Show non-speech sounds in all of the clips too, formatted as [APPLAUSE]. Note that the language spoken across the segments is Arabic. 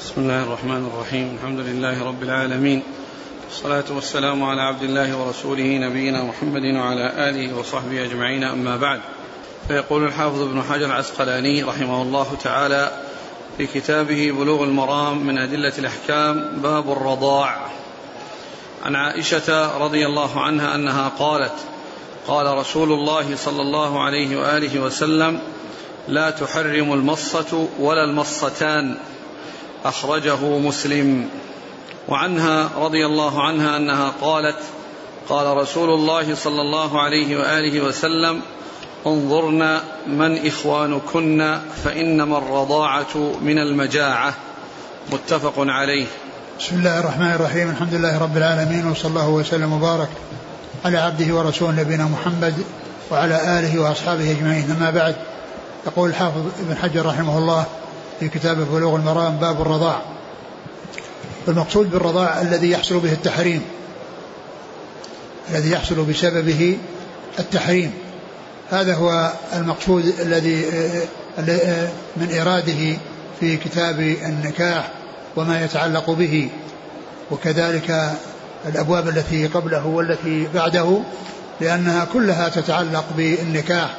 بسم الله الرحمن الرحيم. الحمد لله رب العالمين. والصلاة والسلام على عبد الله ورسوله نبينا محمد وعلى آله وصحبه أجمعين. أما بعد فيقول الحافظ ابن حجر العسقلاني رحمه الله تعالى في كتابه بلوغ المرام من أدلة الأحكام باب الرضاع. عن عائشة رضي الله عنها أنها قالت قال رسول الله صلى الله عليه وآله وسلم لا تحرم المصة ولا المصتان. أخرجه مسلم. وعنها رضي الله عنها أنها قالت قال رسول الله صلى الله عليه وآله وسلم انظرن من إخوانكن فإنما الرضاعة من المجاعة. متفق عليه. بسم الله الرحمن الرحيم. الحمد لله رب العالمين وصلى الله وسلم وبارك على عبده ورسوله نبينا محمد وعلى آله وأصحابه أجمعين. أما بعد يقول الحافظ ابن حجر رحمه الله في كتابه بلوغ المرام باب الرضاع. المقصود بالرضاع الذي يحصل به التحريم. الذي يحصل بسببه التحريم. هذا هو المقصود الذي من إراده في كتاب النكاح وما يتعلق به. وكذلك الأبواب التي قبله والتي بعده لأنها كلها تتعلق بالنكاح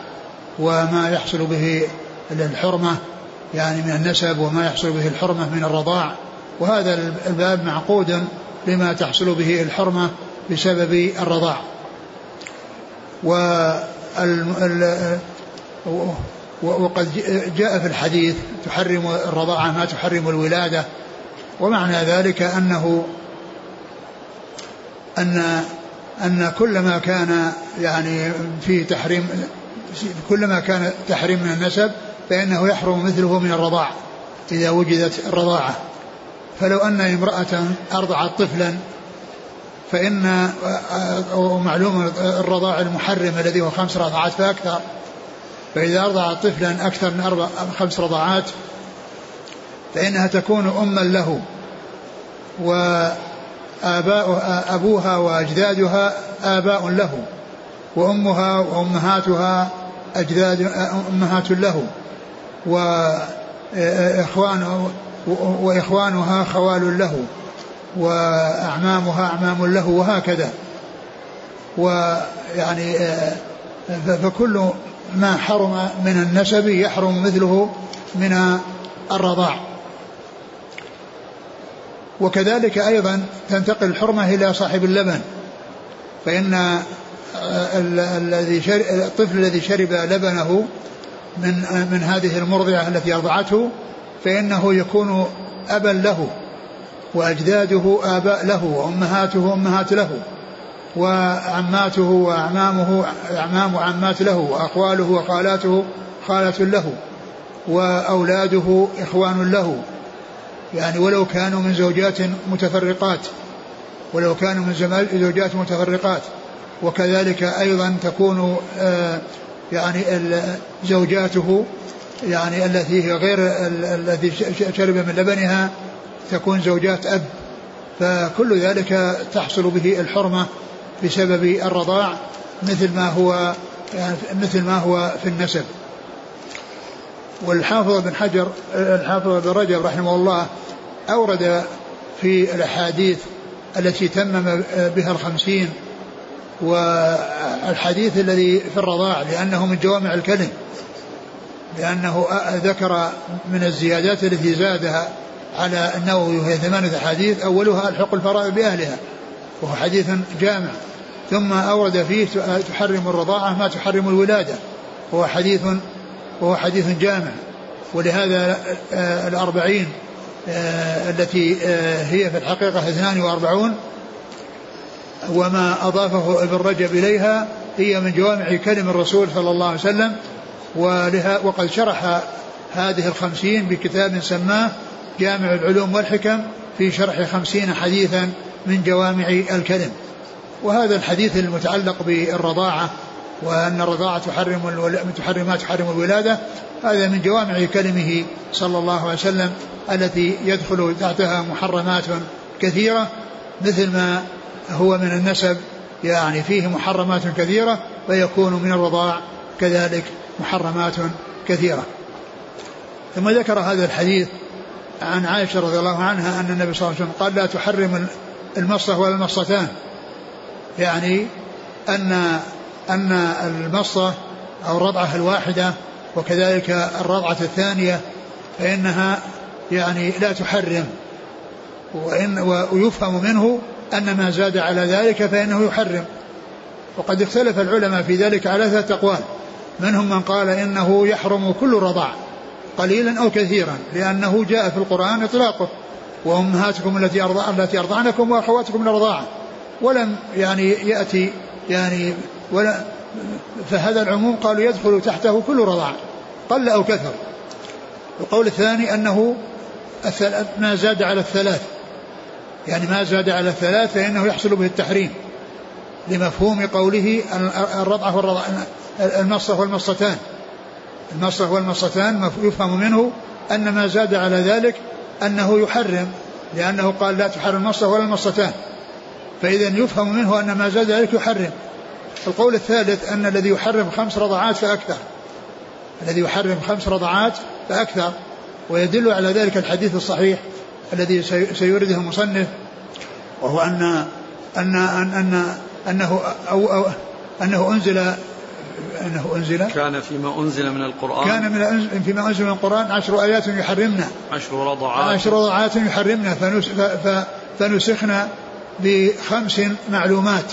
وما يحصل به الحرمة يعني من النسب وما يحصل به الحرمة من الرضاع. وهذا الباب معقود لما تحصل به الحرمة بسبب الرضاع. وقد جاء في الحديث تحرم الرضاعة ما تحرم الولادة. ومعنى ذلك أنه أن أن كل ما كان يعني في تحريم كلما كان تحريم من النسب فإنه يحرم مثله من الرضاع إذا وجدت الرضاعة. فلو أن امرأة أرضعت طفلا فإن ومعلوم الرضاع المحرم الذي هو خمس رضعات فأكثر. فإذا أرضعت طفلا أكثر من أربع خمس رضعات فإنها تكون أما له. وآباء أبوها وأجدادها آباء له وأمها وأمهاتها أجداد أمهات له. وإخوان وإخوانها خوال له وأعمامها أعمام له وهكذا. ويعني فكل ما حرم من النسب يحرم مثله من الرضاع. وكذلك أيضا تنتقل الحرمة إلى صاحب اللبن فإن الذي الطفل الذي شرب لبنه من من هذه المرضعة التي أرضعته فإنه يكون أبا له وأجداده آباء له وأمهاته أمهات له وعماته وأعمامه أعمام وعمات له وأخواله وخالاته خالة له وأولاده إخوان له. يعني ولو كانوا من زوجات متفرقات ولو كانوا من زوجات متفرقات وكذلك أيضا تكون آه، يعني زوجاته يعني التي هي غير الذي شرب من لبنها تكون زوجات أب. فكل ذلك تحصل به الحرمة بسبب الرضاع مثل ما هو يعني مثل ما هو في النسب. والحافظ بن حجر الحافظ بن رجب رحمه الله أورد في الأحاديث التي تمم بها الخمسين والحديث الذي في الرضاع لأنه من جوامع الكلم لأنه ذكر من الزيادات التي زادها على النووي وهي ثمانية أحاديث أولها ألحق الفرائض بأهلها وهو حديث جامع. ثم أورد فيه تحرم الرضاعة ما تحرم الولادة وهو حديث وهو حديث جامع. ولهذا آه، الأربعين آه، التي آه، هي في الحقيقة 42 وما أضافه ابن رجب إليها هي من جوامع كلم الرسول صلى الله عليه وسلم ولها وقد شرح هذه الخمسين بكتاب سماه جامع العلوم والحكم في شرح خمسين حديثا من جوامع الكلم. وهذا الحديث المتعلق بالرضاعة وأن الرضاعة تحرم تحرم ما تحرم الولادة هذا من جوامع كلمه صلى الله عليه وسلم التي يدخل تحتها محرمات كثيرة مثل ما هو من النسب يعني فيه محرمات كثيرة ويكون من الرضاع كذلك محرمات كثيرة. ثم ذكر هذا الحديث عن عائشة رضي الله عنها أن النبي صلى الله عليه وسلم قال لا تحرم المصة ولا المصتان يعني أن أن المصة أو الرضعة الواحدة وكذلك الرضعة الثانية فإنها يعني لا تحرم وإن ويفهم منه أن ما زاد على ذلك فإنه يحرم. وقد اختلف العلماء في ذلك على ثلاثة أقوال. منهم من قال إنه يحرم كل رضاع قليلا أو كثيرا لأنه جاء في القرآن إطلاقه. وأمهاتكم التي التي أرضعنكم وأخواتكم الرضاعة ولم يعني يأتي يعني ولا فهذا العموم قالوا يدخل تحته كل رضاع قل أو كثر. القول الثاني أنه ما زاد على الثلاث. يعني ما زاد على الثلاث فإنه يحصل به التحريم لمفهوم قوله الرضعة والرضع المصة والمصتان المصة والمصتان يفهم منه أن ما زاد على ذلك أنه يحرم لأنه قال لا تحرم المصة ولا المصتان فإذا يفهم منه أن ما زاد ذلك يحرم. القول الثالث أن الذي يحرم خمس رضعات فأكثر. الذي يحرم خمس رضعات فأكثر. ويدل على ذلك الحديث الصحيح الذي سيورده المصنف وهو أن أن أن, أن أنه أو, أو أنه أنزل أنه أنزل. كان فيما أنزل من القرآن. كان من فيما أنزل من القرآن عشر آيات يحرمنا. عشر رضعات. عشر رضعات يحرمنا. فنسخنا بخمس معلومات.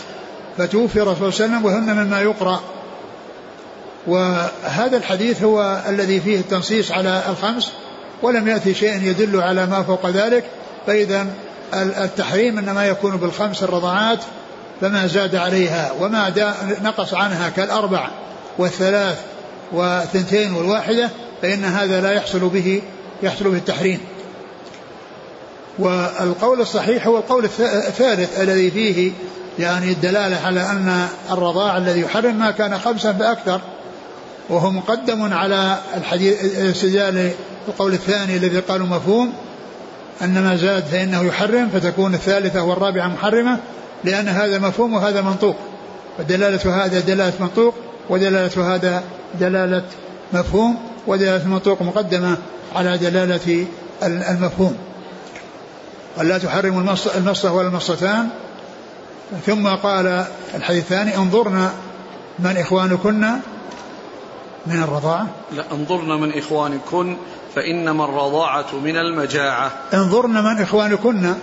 فتوفي رسول الله صلى الله عليه وسلم وهن مما يقرأ. وهذا الحديث هو الذي فيه التنصيص على الخمس ولم يأتي شيء يدل على ما فوق ذلك. فإذا التحريم إنما يكون بالخمس الرضعات فما زاد عليها وما نقص عنها كالأربع والثلاث والثنتين والواحدة فإن هذا لا يحصل به يحصل به التحريم. والقول الصحيح هو القول الثالث الذي فيه يعني الدلالة على أن الرضاع الذي يحرم ما كان خمسا فأكثر وهو مقدم على الحديث الاستدلال القول الثاني الذي قالوا مفهوم أن ما زاد فإنه يحرم فتكون الثالثة والرابعة محرمة لأن هذا مفهوم وهذا منطوق. ودلالة هذا دلالة منطوق ودلالة هذا دلالة مفهوم ودلالة المنطوق مقدمة على دلالة المفهوم. ولا تحرم المصة ولا المصتان ثم قال الحديث الثاني انظرنا من إخوانكن من الرضاعة. لا انظرنا من إخوانكن فإنما الرضاعة من المجاعة. انظرنا من إخوانكن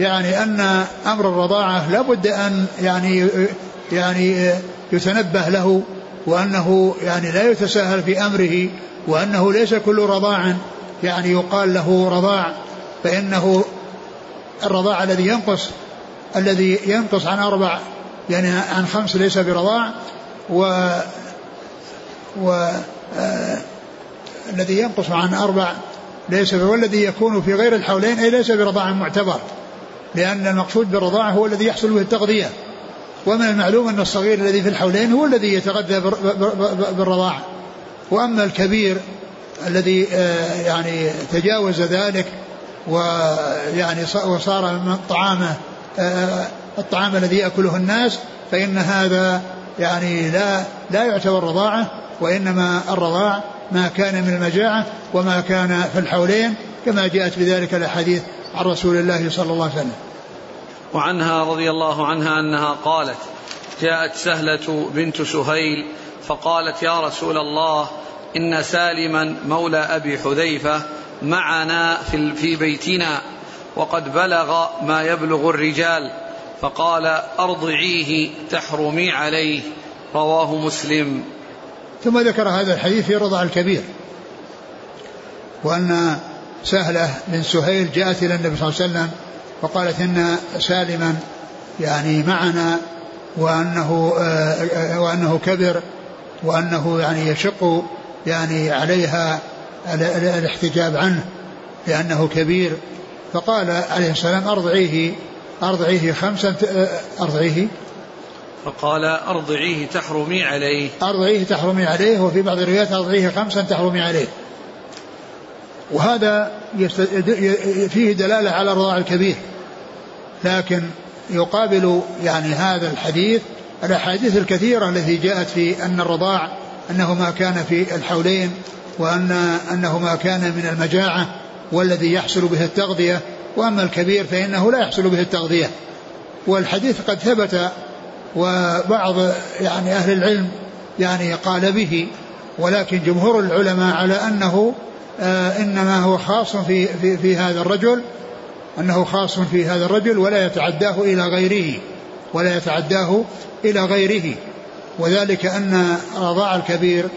يعني أن أمر الرضاعة لابد أن يعني يعني يتنبه له وأنه يعني لا يتساهل في أمره وأنه ليس كل رضاع يعني يقال له رضاع فإنه الرضاع الذي ينقص الذي ينقص عن أربع يعني عن خمس ليس برضاع و و آه الذي ينقص عن أربع ليس والذي يكون في غير الحولين أي ليس برضاع معتبر لأن المقصود بالرضاعة هو الذي يحصل به التغذية. ومن المعلوم أن الصغير الذي في الحولين هو الذي يتغذى بالرضاعة وأما الكبير الذي آه، يعني تجاوز ذلك ويعني وصار من طعامه آه، الطعام الذي يأكله الناس فإن هذا يعني لا لا يعتبر رضاعة وإنما الرضاع ما كان من المجاعة وما كان في الحولين كما جاءت بذلك الأحاديث عن رسول الله صلى الله عليه وسلم. وعنها رضي الله عنها أنها قالت جاءت سهلة بنت سهيل فقالت يا رسول الله إن سالما مولى أبي حذيفة معنا في, في بيتنا وقد بلغ ما يبلغ الرجال فقال أرضعيه تحرمي عليه رواه مسلم. ثم ذكر هذا الحديث في رضع الكبير وأن سهلة بن سهيل جاءت إلى النبي صلى الله عليه وسلم وقالت إن سالما يعني معنا وأنه آه، وأنه كبر وأنه يعني يشق يعني عليها الاحتجاب عنه لأنه كبير. فقال عليه السلام أرضعيه أرضعيه خمسا آه، أرضعيه فقال أرضعيه تحرمي عليه. أرضعيه تحرمي عليه وفي بعض الروايات أرضعيه خمسا تحرمي عليه. وهذا فيه دلالة على الرضاع الكبير. لكن يقابل يعني هذا الحديث الأحاديث الكثيرة التي جاءت في أن الرضاع أنه ما كان في الحولين وأن أنه ما كان من المجاعة والذي يحصل به التغذية. وأما الكبير فإنه لا يحصل به التغذية. والحديث قد ثبت وبعض يعني أهل العلم يعني قال به ولكن جمهور العلماء على أنه آه إنما هو خاص في, في, في هذا الرجل أنه خاص في هذا الرجل ولا يتعداه إلى غيره ولا يتعداه إلى غيره. وذلك أن رضاع الكبير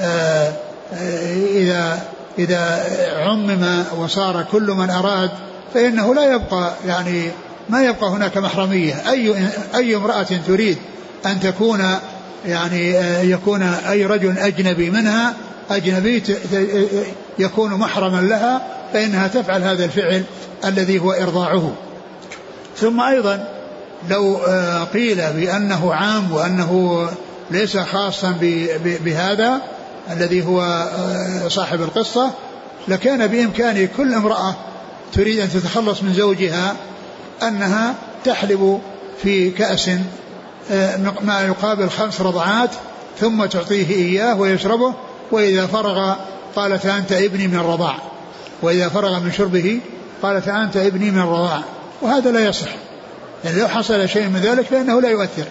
آه، آه، إذا إذا عمم وصار كل من أراد فإنه لا يبقى يعني ما يبقى هناك محرمية. أي أي امرأة تريد أن تكون يعني آه، يكون أي رجل أجنبي منها أجنبي يكون محرما لها فإنها تفعل هذا الفعل الذي هو إرضاعه. ثم أيضا لو قيل بأنه عام وأنه ليس خاصا بهذا الذي هو آه، صاحب القصة لكان بإمكان كل امرأة تريد أن تتخلص من زوجها أنها تحلب في كأس آه، ما يقابل خمس رضعات ثم تعطيه إياه ويشربه وإذا فرغ قالت أنت ابني من الرضاع وإذا فرغ من شربه قالت أنت ابني من الرضاع وهذا لا يصح. يعني لو حصل شيء من ذلك فإنه لا يؤثر.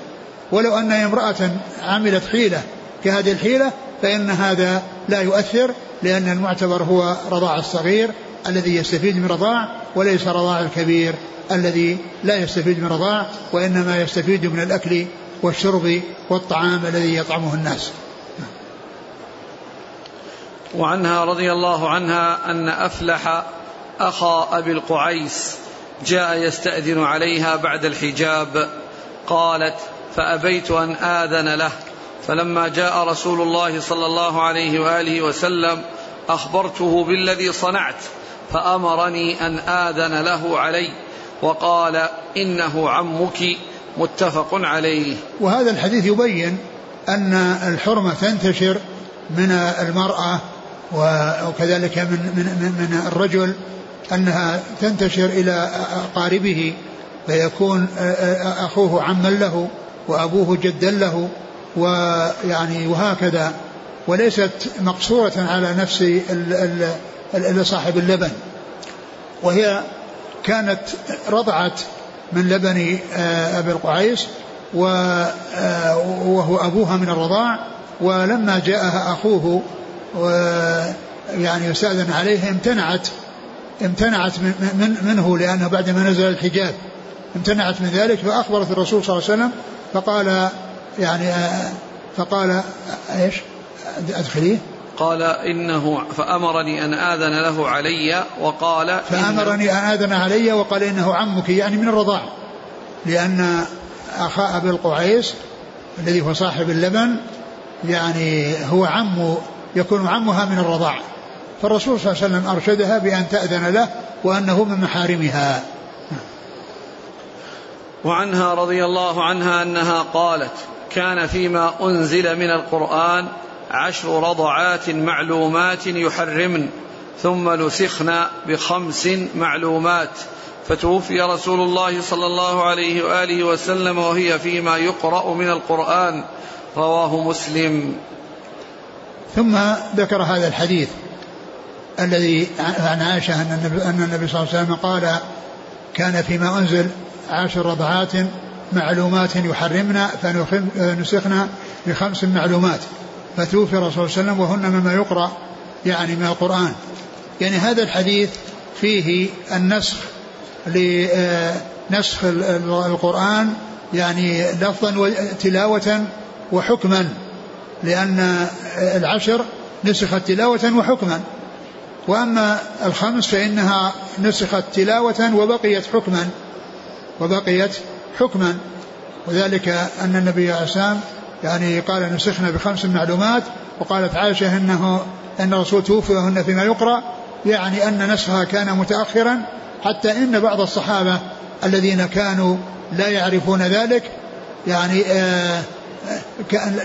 ولو أن امرأة عملت حيلة كهذه الحيلة فإن هذا لا يؤثر لأن المعتبر هو رضاع الصغير الذي يستفيد من رضاع وليس رضاع الكبير. الذي لا يستفيد من رضاع وإنما يستفيد من الأكل والشرب والطعام الذي يطعمه الناس. وعنها رضي الله عنها أن أفلح أخا أبي القعيس جاء يستأذن عليها بعد الحجاب قالت فأبيت أن آذن له. فلما جاء رسول الله صلى الله عليه وآله وسلم أخبرته بالذي صنعت فأمرني أن آذن له علي. وقال إنه عمك متفق عليه. وهذا الحديث يبين أن الحرمة تنتشر من المرأة وكذلك من, من, من الرجل أنها تنتشر إلى أقاربه فيكون أخوه عما له وأبوه جدا له ويعني وهكذا وليست مقصورة على نفس صاحب اللبن. وهي كانت رضعت من لبن آه، أبي القعيس آه، وهو أبوها من الرضاع ولما جاءها أخوه يعني يستأذن عليه امتنعت امتنعت من منه لأنه بعدما نزل الحجاب. امتنعت من ذلك فأخبرت الرسول صلى الله عليه وسلم فقال يعني فقال إيش؟ أدخليه. قال إنه فأمرني أن آذن له علي وقال فأمرني أن آذن علي وقال إنه عمك يعني من الرضاع لأن أخا أبي القعيس الذي هو صاحب اللبن يعني هو عم يكون عمها من الرضاع. فالرسول صلى الله عليه وسلم أرشدها بأن تأذن له وأنه من محارمها. وعنها رضي الله عنها أنها قالت كان فيما أنزل من القرآن عشر رضعات معلومات يحرمن ثم نسخن بخمس معلومات. فتوفي رسول الله صلى الله عليه وآله وسلم وهي فيما يقرأ من القرآن. رواه مسلم. ثم ذكر هذا الحديث الذي عن عائشة أن النبي صلى الله عليه وسلم قال كان فيما أنزل عشر رضعات معلومات يحرمنا فنسخنا بخمس معلومات. فتوفي الرسول صلى الله عليه وسلم وهن مما يقرأ يعني من القرآن. يعني هذا الحديث فيه النسخ لنسخ القرآن يعني لفظا وتلاوة وحكما لأن العشر نسخت تلاوة وحكما. وأما الخمس فإنها نسخت تلاوة وبقيت حكما وبقيت حكما. وذلك أن النبي عليه السلام يعني قال نسخنا بخمس معلومات وقالت عائشة أنه أن الرسول توفي وهن فيما يقرأ يعني أن نسخها كان متأخرا حتى إن بعض الصحابة الذين كانوا لا يعرفون ذلك يعني آه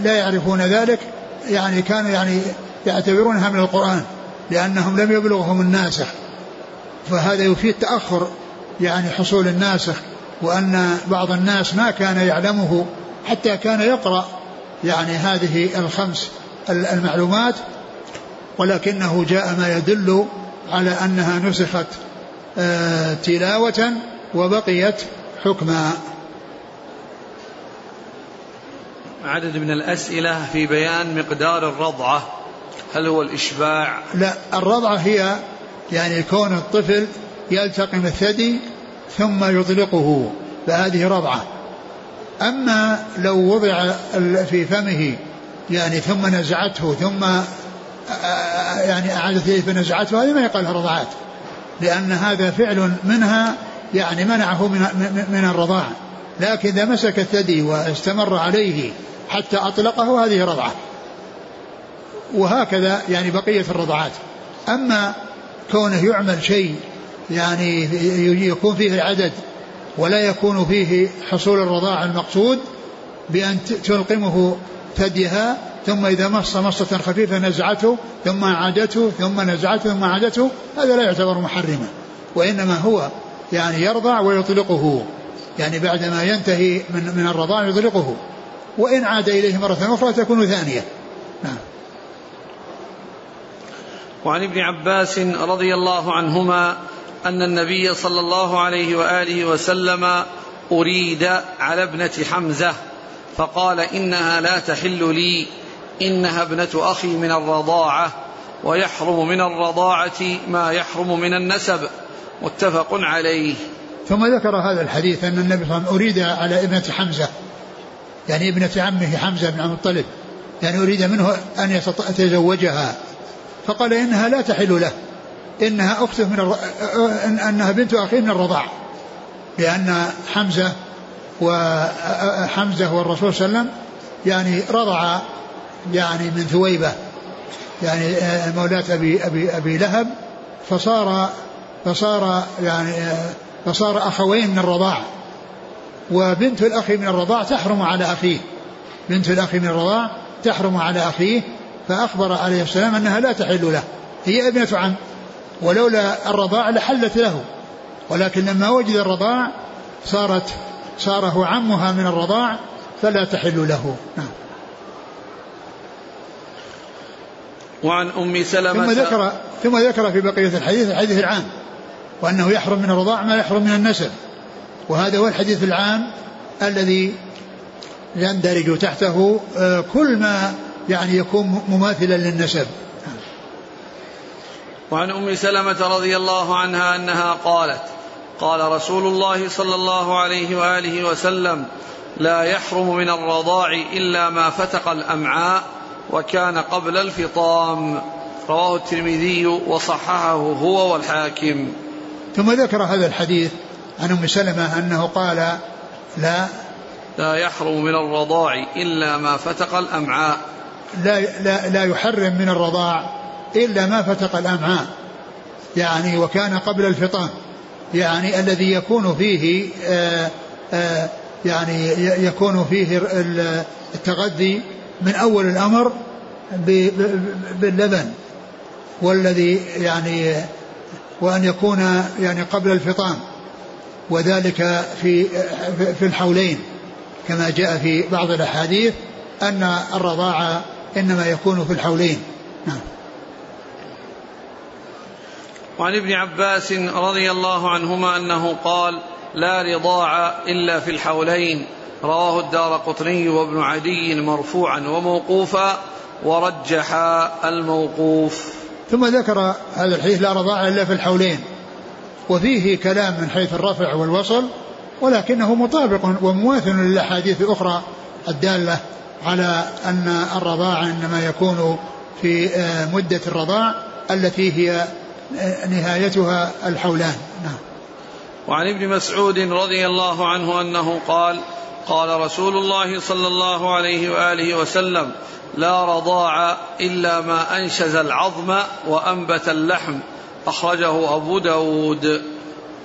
لا يعرفون ذلك يعني كانوا يعني يعتبرونها من القرآن لأنهم لم يبلغهم الناسخ. فهذا يفيد تأخر يعني حصول الناسخ وأن بعض الناس ما كان يعلمه حتى كان يقرأ. يعني هذه الخمس المعلومات ولكنه جاء ما يدل على أنها نسخت آه، تلاوة وبقيت حكما. عدد من الأسئلة في بيان مقدار الرضعة. هل هو الإشباع؟ لا الرضعة هي يعني كون الطفل يلتقم الثدي ثم يطلقه فهذه رضعة. أما لو وضع في فمه يعني ثم نزعته ثم يعني أعادت إليه فنزعته هذه ما يقال لها رضعات لأن هذا فعل منها يعني منعه من من الرضاعة. لكن إذا مسك الثدي واستمر عليه حتى أطلقه هذه رضعة وهكذا يعني بقية الرضعات أما كونه يعمل شيء يعني يكون فيه العدد ولا يكون فيه حصول الرضاعة المقصود بأن تلقمه ثديها ثم إذا مص مصة خفيفة نزعته ثم عادته ثم نزعته ثم عادته هذا لا يعتبر محرما وإنما هو يعني يرضع ويطلقه يعني بعدما ينتهي من من الرضاع يطلقه وإن عاد إليه مرة أخرى تكون ثانية. نعم. وعن ابن عباس رضي الله عنهما أن النبي صلى الله عليه وآله وسلم أريد على ابنة حمزة فقال إنها لا تحل لي إنها ابنة أخي من الرضاعة ويحرم من الرضاعة ما يحرم من النسب متفق عليه. ثم ذكر هذا الحديث أن النبي صلى الله عليه وسلم أريد على ابنة حمزة يعني ابنة عمه حمزة بن عبد المطلب يعني أريد منه أن يتزوجها فقال إنها لا تحل له. إنها أخته من الر... أنها بنت أخيه من الرضاع. لأن حمزة وحمزة والرسول صلى الله عليه وسلم يعني رضع يعني من ثويبة. يعني مولاة أبي أبي أبي لهب فصار فصار يعني فصار أخوين من الرضاع. وبنت الأخ من الرضاع تحرم على أخيه. بنت الأخ من الرضاع تحرم على أخيه فأخبر عليه السلام أنها لا تحل له. هي ابنة عم. ولولا الرضاع لحلت له. ولكن لما وجد الرضاع صارت صار هو عمها من الرضاع فلا تحل له. نعم. وعن أم سلمة ثم ذكر ثم ذكر في بقية الحديث الحديث العام وأنه يحرم من الرضاع ما يحرم من النسب. وهذا هو الحديث العام الذي يندرج تحته آه، كل ما يعني يكون مماثلا للنسب. وعن أم سلمة رضي الله عنها أنها قالت قال رسول الله صلى الله عليه وآله وسلم لا يحرم من الرضاع إلا ما فتق الأمعاء وكان قبل الفطام. رواه الترمذي وصححه هو والحاكم. ثم ذكر هذا الحديث عن أم سلمة أنه قال لا. لا يحرم من الرضاع إلا ما فتق الأمعاء. لا لا لا يحرم من الرضاع. إلا ما فتق الامعاء يعني وكان قبل الفطام. يعني الذي يكون فيه آآ آآ يعني يكون فيه التغذي من أول الأمر باللبن. والذي يعني وأن يكون يعني قبل الفطام. وذلك في في الحولين. كما جاء في بعض الأحاديث أن الرضاعة إنما يكون في الحولين. نعم. وعن ابن عباس رضي الله عنهما أنه قال لا رضاع إلا في الحولين. رواه الدار قطني وابن عدي مرفوعا وموقوفا ورجح الموقوف. ثم ذكر هذا الحديث لا رضاع إلا في الحولين. وفيه كلام من حيث الرفع والوصل ولكنه مطابق ومماثل للأحاديث الأخرى الدالة على أن الرضاع إنما يكون في مدة الرضاع التي هي نهايتها الحولان. نعم. وعن ابن مسعود رضي الله عنه أنه قال قال رسول الله صلى الله عليه وآله وسلم لا رضاع إلا ما أنشز العظم وأنبت اللحم. أخرجه أبو داود.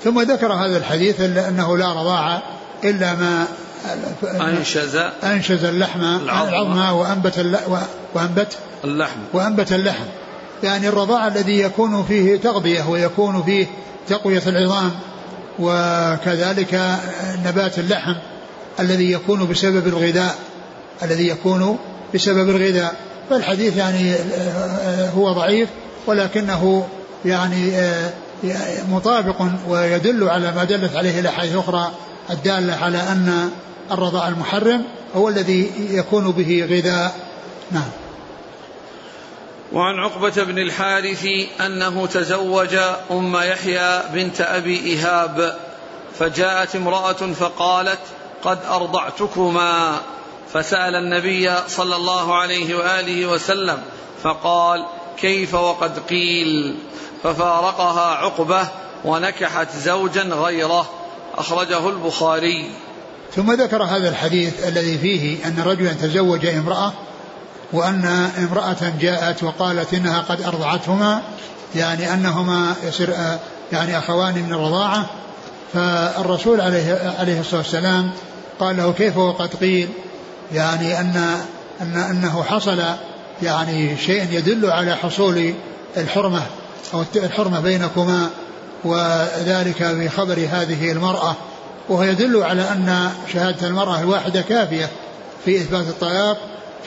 ثم ذكر هذا الحديث أنه لا رضاع إلا ما أنشز أنشز اللحم العظم. وأنبت وأنبت اللحم. وأنبت اللحم. يعني الرضاع الذي يكون فيه تغذية ويكون فيه تقوية العظام وكذلك نبات اللحم الذي يكون بسبب الغذاء الذي يكون بسبب الغذاء. فالحديث يعني هو ضعيف ولكنه يعني آه، مطابق ويدل على ما دلت عليه الأحاديث الأخرى الدالة على أن الرضاع المحرم هو الذي يكون به غذاء. نعم. وعن عقبة بن الحارث أنه تزوج أم يحيى بنت أبي إيهاب فجاءت امرأة فقالت قد أرضعتكما فسأل النبي صلى الله عليه وآله وسلم فقال كيف وقد قيل؟ ففارقها عقبة ونكحت زوجا غيره. أخرجه البخاري. ثم ذكر هذا الحديث الذي فيه أن رجلا تزوج امرأة وأن امرأة جاءت وقالت إنها قد أرضعتهما يعني أنهما يصير يعني أخوان من الرضاعة. فالرسول عليه عليه الصلاة والسلام قال له كيف وقد قيل؟ يعني أن أن أنه حصل يعني شيء يدل على حصول الحرمة أو الحرمة بينكما وذلك في خبر هذه المرأة. وهو يدل على أن شهادة المرأة الواحدة كافية في إثبات الطلاق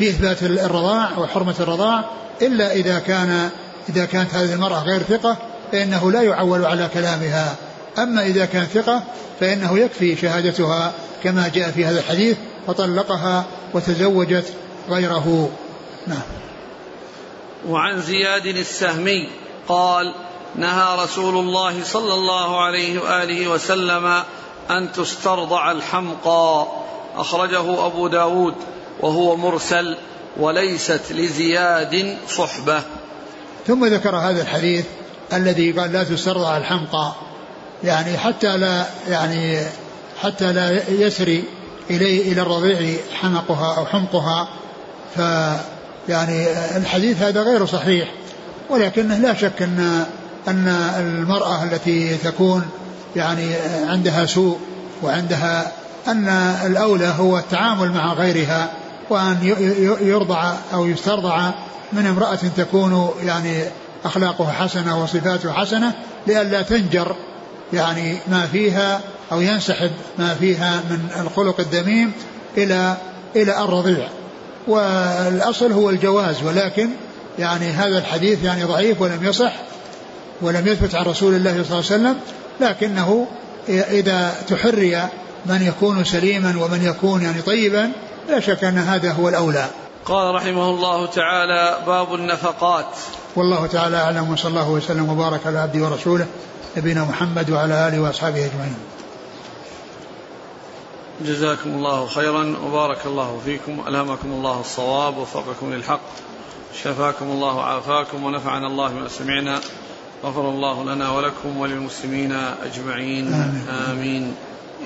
في إثبات الرضاع وحرمة الرضاع إلا إذا كان إذا كانت هذه المرأة غير ثقة فإنه لا يعول على كلامها. أما إذا كان ثقة فإنه يكفي شهادتها كما جاء في هذا الحديث فطلقها وتزوجت غيره. نعم. وعن زياد السهمي قال نهى رسول الله صلى الله عليه وآله وسلم أن تسترضع الحمقى. أخرجه أبو داود. وهو مرسل وليست لزياد صحبة. ثم ذكر هذا الحديث الذي قال لا تسترضع الحمقى. يعني حتى لا يعني حتى لا يسري إليه إلى الرضيع حمقها أو حمقها. ف يعني الحديث هذا غير صحيح ولكنه لا شك أن أن المرأة التي تكون يعني عندها سوء وعندها أن الأولى هو التعامل مع غيرها. وأن يرضع أو يسترضع من امرأة تكون يعني أخلاقها حسنة وصفاته حسنة لئلا تنجر يعني ما فيها أو ينسحب ما فيها من الخلق الذميم إلى إلى الرضيع. والأصل هو الجواز ولكن يعني هذا الحديث يعني ضعيف ولم يصح ولم يثبت عن رسول الله صلى الله عليه وسلم لكنه إذا تحري من يكون سليما ومن يكون يعني طيبا لا شك أن هذا هو الأولى. قال رحمه الله تعالى باب النفقات. والله تعالى أعلم وصلى الله وسلم وبارك على عبده ورسوله نبينا محمد وعلى آله وأصحابه أجمعين. جزاكم الله خيرا وبارك الله فيكم ألهمكم الله الصواب ووفقكم للحق شفاكم الله وعافاكم ونفعنا الله بما سمعنا غفر الله لنا ولكم وللمسلمين أجمعين. آمين, آمين.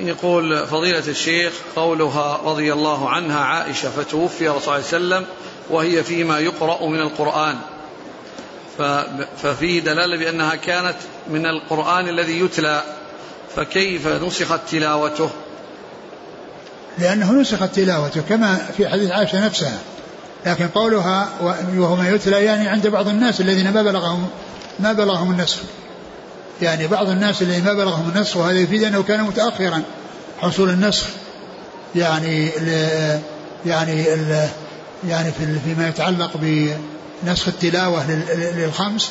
يقول فضيلة الشيخ قولها رضي الله عنها عائشة فتوفي رسول الله صلى الله عليه وسلم وهي فيما يقرأ من القرآن. ففيه دلالة بأنها كانت من القرآن الذي يتلى فكيف نسخت تلاوته؟ لأنه نسخت تلاوته كما في حديث عائشة نفسها. لكن قولها وهو ما يتلى يعني عند بعض الناس الذين ما بلغهم ما بلغهم النسخ. يعني بعض الناس الذين ما بلغهم النسخ وهذا يفيد أنه كان متأخرا. حصول النسخ يعني ل يعني ال يعني في فيما يتعلق بنسخ التلاوة للخمس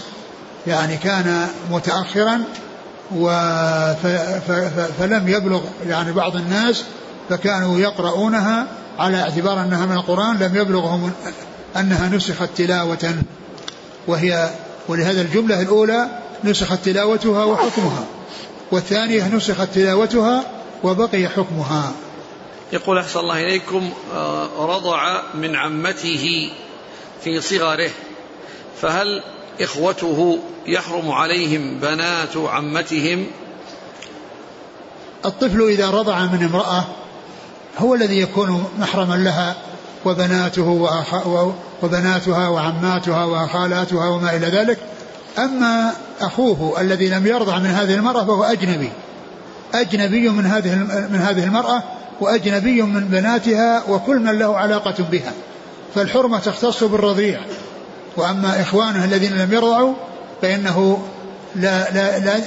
يعني كان متأخرا فلم يبلغ يعني بعض الناس فكانوا يقرؤونها على اعتبار أنها من القرآن لم يبلغهم أنها نسخت تلاوة. وهي ولهذا الجملة الأولى نسخت تلاوتها وحكمها. والثانية نسخت تلاوتها وبقي حكمها. يقول أحسن الله إليكم آه، رضع من عمته في صغره فهل إخوته يحرم عليهم بنات عمتهم؟ الطفل إذا رضع من امرأة هو الذي يكون محرما لها وبناته وبناتها وعماتها وخالاتها وما إلى ذلك. أما أخوه الذي لم يرضع من هذه المرأة فهو أجنبي. أجنبي من هذه من هذه المرأة وأجنبي من بناتها وكل من له علاقة بها. فالحرمة تختص بالرضيع. وأما إخوانه الذين لم يرضعوا فإنه لا لا لا,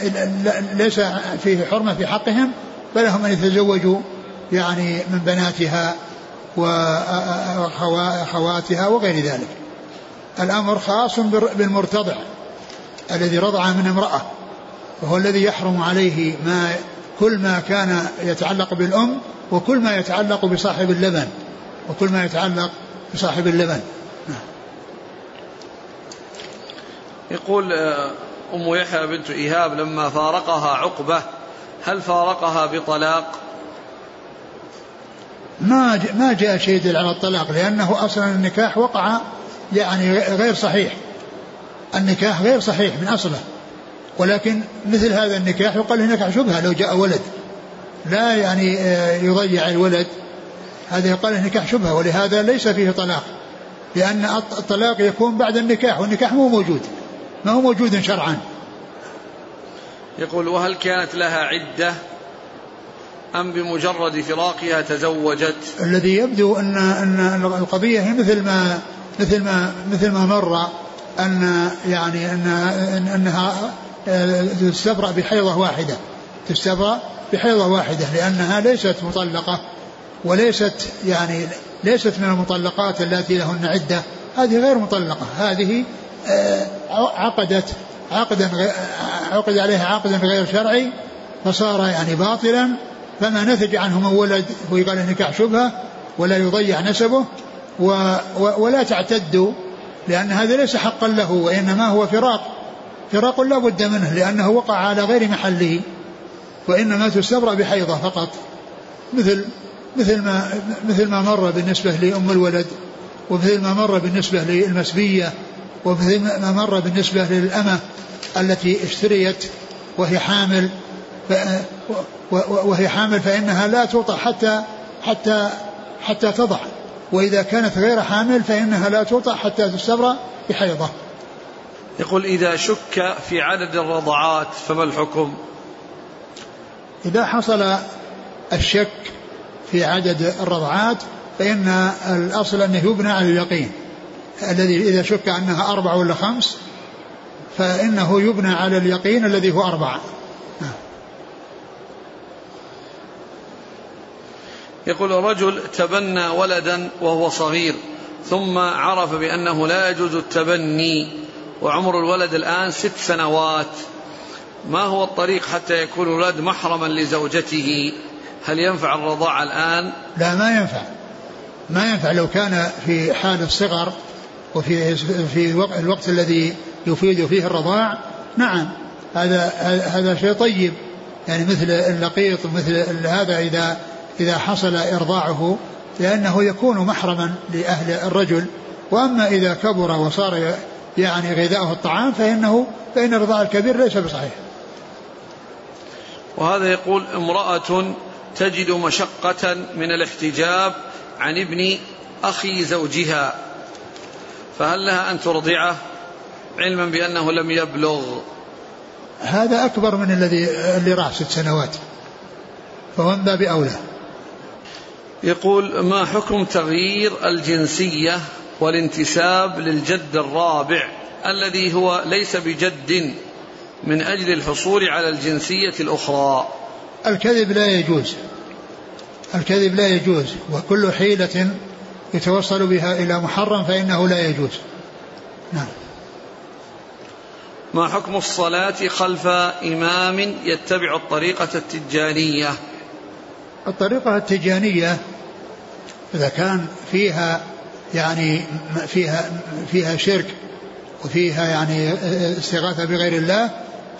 لا ليس فيه حرمة في حقهم فلهم أن يتزوجوا يعني من بناتها وأخواتها وغير ذلك. الأمر خاص بالمرتضع. الذي رضع من امرأة وهو الذي يحرم عليه ما كل ما كان يتعلق بالأم وكل ما يتعلق بصاحب اللبن وكل ما يتعلق بصاحب اللبن. يقول آه، أم يحيى بنت إيهاب لما فارقها عقبة هل فارقها بطلاق؟ ما ما جاء شيء يدل على الطلاق لأنه أصلا النكاح وقع يعني غير صحيح. النكاح غير صحيح من أصله. ولكن مثل هذا النكاح يقال له نكاح شبهة لو جاء ولد. لا يعني آه، يضيع الولد. هذا يقال له نكاح شبهة ولهذا ليس فيه طلاق. لأن الطلاق يكون بعد النكاح والنكاح مو موجود. ما هو موجود شرعا. يقول وهل كانت لها عدة؟ أم بمجرد فراقها تزوجت؟ الذي يبدو أن أن القضية هي مثل ما مثل ما مثل ما مر أن يعني أن أنها تستبرأ بحيضة واحدة. تستبرأ بحيضة واحدة لأنها ليست مطلقة وليست يعني ليست من المطلقات التي لهن عدة. هذه غير مطلقة. هذه آه، عقدت عقدا عقد عليها عقدا غير شرعي فصار يعني باطلا. فما نتج عنه من ولد هو يقال نكاح شبهة ولا يضيع نسبه ولا تعتد لأن هذا ليس حقا له وإنما هو فراق. فراق لا بد منه لأنه وقع على غير محله وإنما تستبرأ بحيضة فقط. مثل مثل ما مثل ما مر بالنسبة لأم الولد ومثل ما مر بالنسبة للمسبية ومثل ما مر بالنسبة للأمة التي اشتريت وهي حامل وهي حامل فإنها لا توطأ حتى حتى حتى تضع. وإذا كانت غير حامل فإنها لا توطأ حتى تستبرأ بحيضة. يقول إذا شك في عدد الرضعات فما الحكم؟ إذا حصل الشك في عدد الرضعات فإن الأصل أنه يبنى على اليقين. الذي إذا شك أنها أربع ولا خمس فإنه يبنى على اليقين الذي هو أربعة. يقول رجل تبنى ولدا وهو صغير ثم عرف بأنه لا يجوز التبني وعمر الولد الآن ست سنوات. ما هو الطريق حتى يكون الولد محرما لزوجته؟ هل ينفع الرضاعة الآن؟ لا ما ينفع. ما ينفع لو كان في حال الصغر وفي في الوقت الذي يفيد فيه الرضاع. نعم هذا هذا شيء طيب. يعني مثل اللقيط ومثل هذا إذا إذا حصل إرضاعه لأنه يكون محرما لأهل الرجل. وأما إذا كبر وصار يعني غذاؤه الطعام فإنه فإن الرضاع الكبير ليس بصحيح. وهذا يقول امرأة تجد مشقة من الاحتجاب عن ابن أخي زوجها فهل لها أن ترضعه علما بأنه لم يبلغ؟ هذا أكبر من الذي اللي راح ست سنوات فهو من باب أولى. يقول ما حكم تغيير الجنسية والانتساب للجد الرابع الذي هو ليس بجد من أجل الحصول على الجنسية الأخرى؟ الكذب لا يجوز. الكذب لا يجوز. وكل حيلة يتوصل بها إلى محرم فإنه لا يجوز. نعم. ما حكم الصلاة خلف إمام يتبع الطريقة التجانية؟ الطريقة التجانية إذا كان فيها يعني فيها فيها شرك وفيها يعني استغاثة بغير الله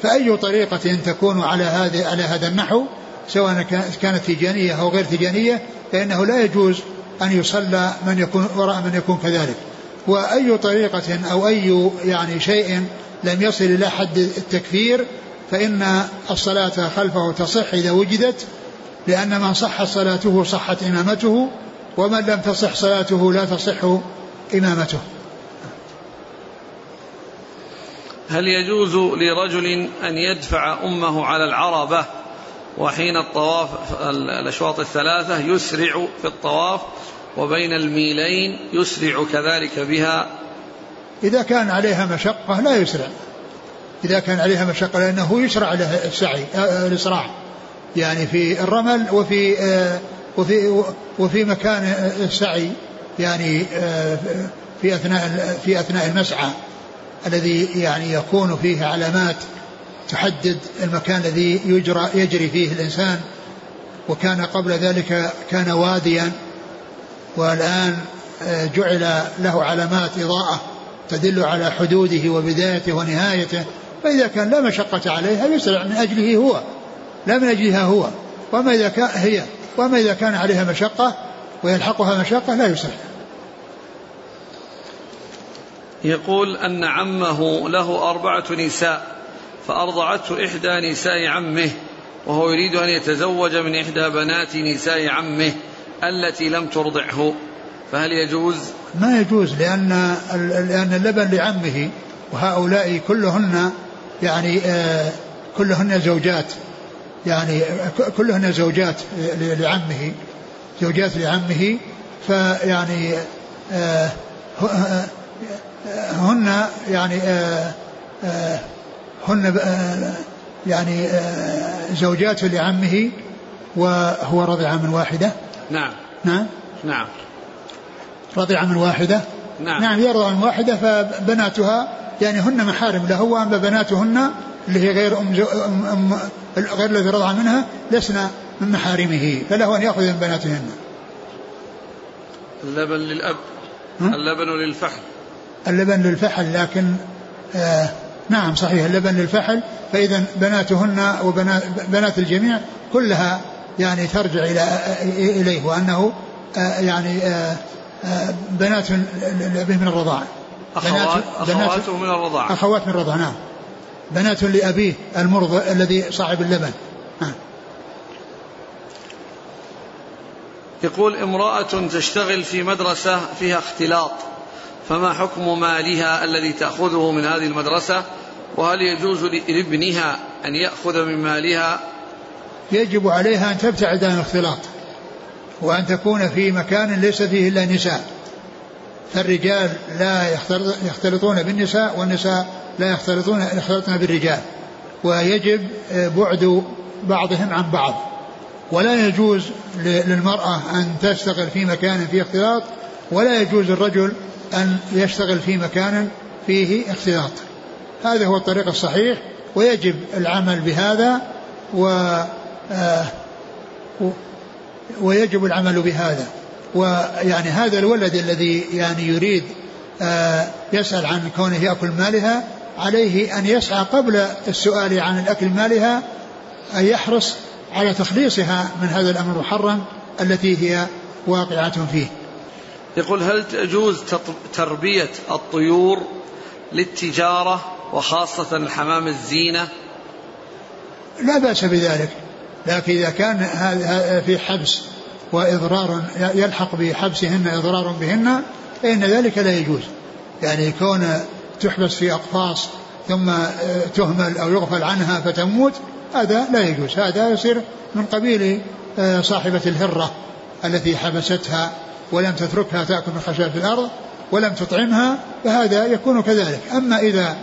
فأي طريقة تكون على هذا على هذا النحو سواء كانت تجانية أو غير تجانية فإنه لا يجوز أن يصلى من يكون وراء من يكون كذلك. وأي طريقة أو أي يعني شيء لم يصل إلى حد التكفير فإن الصلاة خلفه تصح إذا وجدت لأن من صحت صلاته صحت إمامته ومن لم تصح صلاته لا تصح إمامته. هل يجوز لرجل أن يدفع أمه على العربة وحين الطواف الأشواط الثلاثة يسرع في الطواف وبين الميلين يسرع كذلك بها؟ إذا كان عليها مشقة لا يسرع. إذا كان عليها مشقة لأنه يشرع له السعي آه، الإسراع. يعني في الرمل وفي آه، وفي وفي مكان السعي يعني آه، في أثناء في أثناء المسعى الذي يعني يكون فيه علامات تحدد المكان الذي يجرى يجري فيه الإنسان. وكان قبل ذلك كان واديا والآن آه، جعل له علامات إضاءة تدل على حدوده وبدايته ونهايته. فإذا كان لا مشقة عليها يسرع من أجله هو. لا من أجلها هو. وما إذا كان هي. وما إذا كان عليها مشقة ويلحقها مشقة لا يسرع يقول أن عمه له أربعة نساء فأرضعته إحدى نساء عمه وهو يريد أن يتزوج من إحدى بنات نساء عمه التي لم ترضعه. فهل يجوز؟ ما يجوز لأن لأن اللبن لعمه وهؤلاء كلهن يعني آه كلهن زوجات. يعني كلهن زوجات لعمه زوجات لعمه فيعني آه هن يعني آه آه هن يعني زوجات لعمه وهو رضع من واحدة. نعم. نعم؟ نعم. رضع من واحدة. نعم. نعم يرضع من واحدة فبناتها يعني هن محارم له وأما بناتهن اللي هي غير أم, أم, أم غير الذي رضع منها لسنا من محارمه فله أن يأخذ من بناتهن. اللبن للأب اللبن للفحل. اللبن للفحل لكن آه نعم صحيح اللبن للفحل فإذا بناتهن وبنات بنات الجميع كلها يعني ترجع إلى إليه وأنه آه يعني آه آه بنات لأبيه من الرضاعة أخوات أخواته من الرضاعة أخوات من الرضاعة نعم. بنات لأبيه المرضى الذي صاحب اللبن. يقول امرأة تشتغل في مدرسة فيها اختلاط فما حكم مالها الذي تأخذه من هذه المدرسة؟ وهل يجوز لابنها أن يأخذ من مالها؟ يجب عليها أن تبتعد عن الاختلاط وأن تكون في مكان ليس فيه إلا نساء. فالرجال لا يختلطون بالنساء والنساء لا يختلطون يختلطون بالرجال ويجب بعد بعضهم عن بعض. ولا يجوز للمرأة أن تشتغل في مكان فيه اختلاط ولا يجوز الرجل أن يشتغل في مكان فيه اختلاط. هذا هو الطريق الصحيح ويجب العمل بهذا و آه ويجب العمل بهذا. ويعني هذا الولد الذي يعني يريد آه يسأل عن كونه يأكل مالها عليه أن يسعى قبل السؤال عن الأكل مالها أن يحرص على تخليصها من هذا الأمر المحرم التي هي واقعة فيه. يقول هل تجوز تربية الطيور للتجارة وخاصة الحمام الزينة؟ لا بأس بذلك لكن إذا كان هذا في حبس وإضرار يلحق بحبسهن إضرار بهن فإن ذلك لا يجوز. يعني كون تحبس في أقفاص ثم تهمل أو يغفل عنها فتموت هذا لا يجوز. هذا يصير من قبيل صاحبة الهرة التي حبستها ولم تتركها تأكل من خشاش الأرض ولم تطعمها فهذا يكون كذلك. أما إذا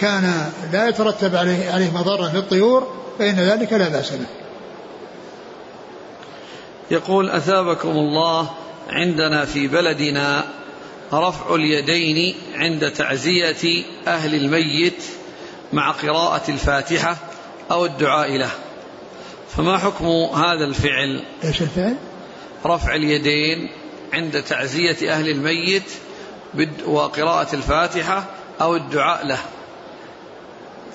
كان لا يترتب عليه, عليه مضرة للطيور فإن ذلك لا بأس به. يقول أثابكم الله عندنا في بلدنا رفع اليدين عند تعزية أهل الميت مع قراءة الفاتحة أو الدعاء له. فما حكم هذا الفعل؟ إيش الفعل؟ رفع اليدين عند تعزية أهل الميت وقراءة الفاتحة أو الدعاء له.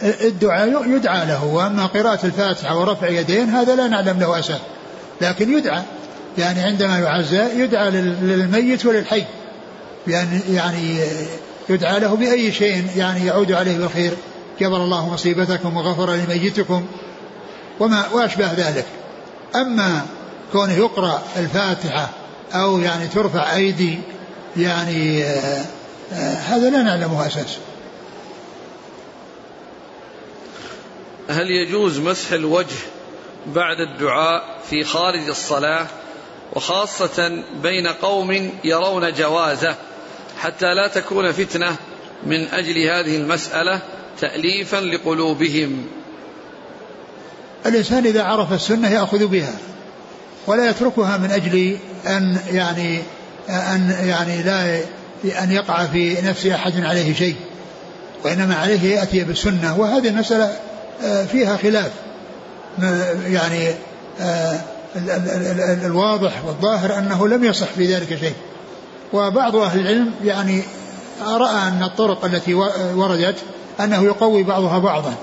الدعاء يدعى له وأما قراءة الفاتحة ورفع يدين هذا لا نعلم له أساس لكن يدعى. يعني عندما يعزى يدعى للميت وللحي. يعني يعني يدعى له بأي شيء يعني يعود عليه بالخير. جبر الله مصيبتكم وغفر لميتكم وما وأشبه ذلك. أما كونه يقرأ الفاتحة أو يعني ترفع أيدي يعني آه آه هذا لا نعلمه أساس هل يجوز مسح الوجه بعد الدعاء في خارج الصلاة وخاصة بين قوم يرون جوازه؟ حتى لا تكون فتنة من أجل هذه المسألة تأليفا لقلوبهم. الإنسان إذا عرف السنة يأخذ بها ولا يتركها من أجل أن يعني أن يعني لا أن يقع في نفس أحد عليه شيء وإنما عليه يأتي بالسنة. وهذه المسألة آه، فيها خلاف. يعني آه، الواضح والظاهر أنه لم يصح في ذلك شيء. وبعض أهل العلم يعني رأى أن الطرق التي وردت أنه يقوي بعضها بعضا.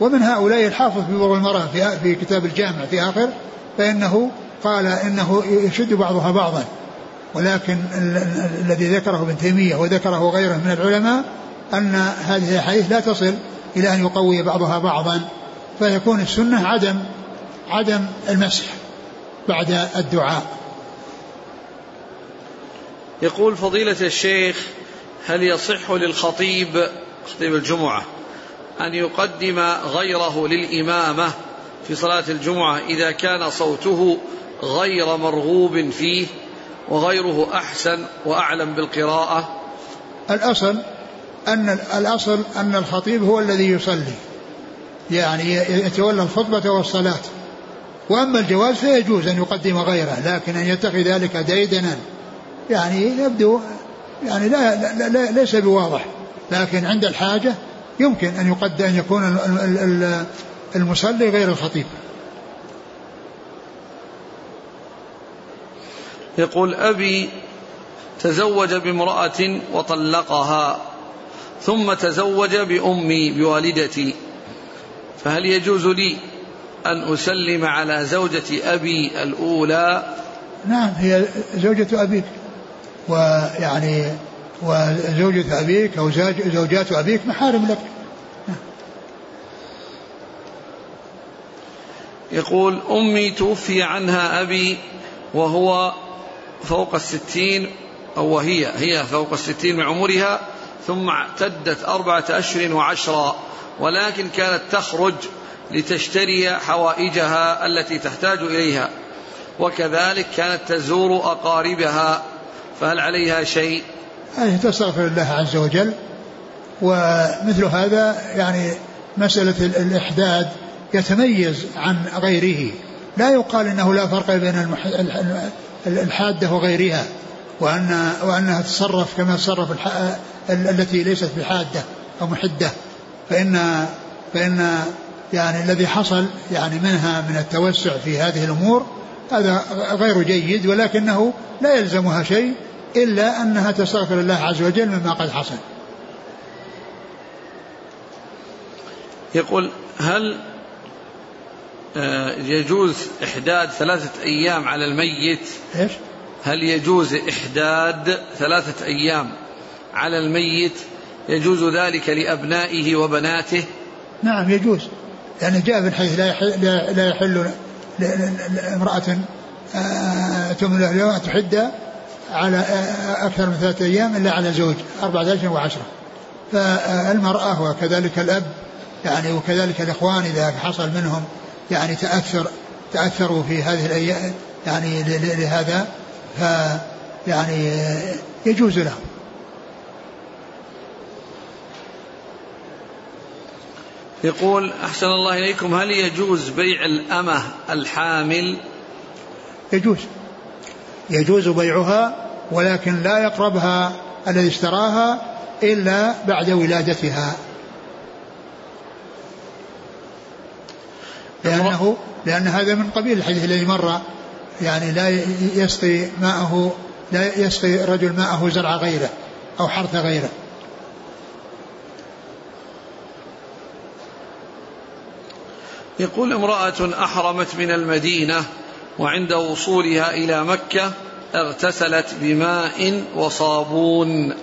ومن هؤلاء الحافظ في بر المرأة في, كتاب الجامع في آخر فإنه قال إنه يشد بعضها بعضا. ولكن الذي ذكره ابن تيمية وذكره غيره من العلماء أن هذه الأحاديث لا تصل إلى أن يقوي بعضها بعضا. فيكون السنة عدم عدم المسح بعد الدعاء. يقول فضيلة الشيخ هل يصح للخطيب خطيب الجمعة أن يقدم غيره للإمامة في صلاة الجمعة إذا كان صوته غير مرغوب فيه وغيره أحسن وأعلم بالقراءة؟ الأصل أن الأصل أن الخطيب هو الذي يصلي. يعني يتولى الخطبة والصلاة. وأما الجواز فيجوز أن يقدم غيره لكن أن يتخذ ذلك ديدنا. يعني يبدو يعني لا, لا, لا ليس بواضح لكن عند الحاجة يمكن أن يقدم أن يكون المصلي غير الخطيب. يقول أبي تزوج بامرأة وطلقها ثم تزوج بأمي بوالدتي فهل يجوز لي أن أسلم على زوجة أبي الأولى؟ نعم هي زوجة أبيك. ويعني وزوجة أبيك أو زوجات أبيك محارم لك. يقول أمي توفي عنها أبي وهو فوق الستين أو وهي هي فوق الستين من عمرها ثم اعتدت أربعة أشهر وعشرا ولكن كانت تخرج لتشتري حوائجها التي تحتاج إليها وكذلك كانت تزور أقاربها فهل عليها شيء؟ هذه تستغفر الله عز وجل. ومثل هذا يعني مسألة الإحداد يتميز عن غيره. لا يقال إنه لا فرق بين الحادة وغيرها وان وأنها تتصرف كما تصرف التي ليست بحادة أو محدة. فان فإن يعني الذي حصل يعني منها من التوسع في هذه الأمور هذا غير جيد ولكنه لا يلزمها شيء. إلا أنها تستغفر الله عز وجل مما قد حصل. يقول هل آه، يجوز إحداد ثلاثة أيام على الميت إيش؟ هل يجوز إحداد ثلاثة أيام على الميت يجوز ذلك لأبنائه وبناته نعم يجوز يعني جاء من حيث لا يحل, لا يحل امرأة آه، تمن اليوم تحد على أكثر من ثلاثة أيام إلا على زوج أربعة أشهر وعشرة. فالمرأة وكذلك الأب يعني وكذلك الإخوان إذا حصل منهم يعني تأثر تأثروا في هذه الأيام يعني لهذا ف يعني يجوز لهم. يقول أحسن الله إليكم هل يجوز بيع الأمة الحامل؟ يجوز. يجوز بيعها ولكن لا يقربها الذي اشتراها إلا بعد ولادتها. لأنه لأن هذا من قبيل الحديث الذي مر يعني لا يسقي ماءه لا يسقي الرجل ماءه زرع غيره أو حرث غيره. يقول امرأة أحرمت من المدينة وعند وصولها إلى مكة اغتسلت بماء وصابون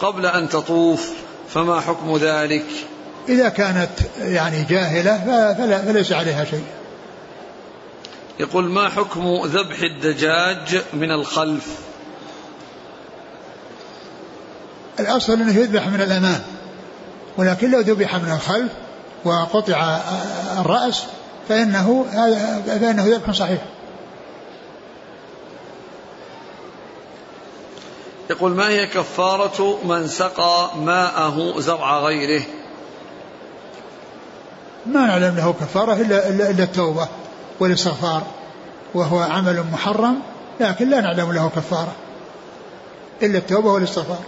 قبل أن تطوف فما حكم ذلك؟ إذا كانت يعني جاهلة فلا فليس عليها شيء. يقول ما حكم ذبح الدجاج من الخلف؟ الأصل أنه يذبح من الأمام ولكن لو ذبح من الخلف وقطع الرأس فإنه فإنه ذبح صحيح. يقول ما هي كفارة من سقى ماءه زرع غيره؟ ما نعلم له كفارة إلا, إلا, إلا التوبة والاستغفار وهو عمل محرم لكن لا نعلم له كفارة. إلا التوبة والاستغفار.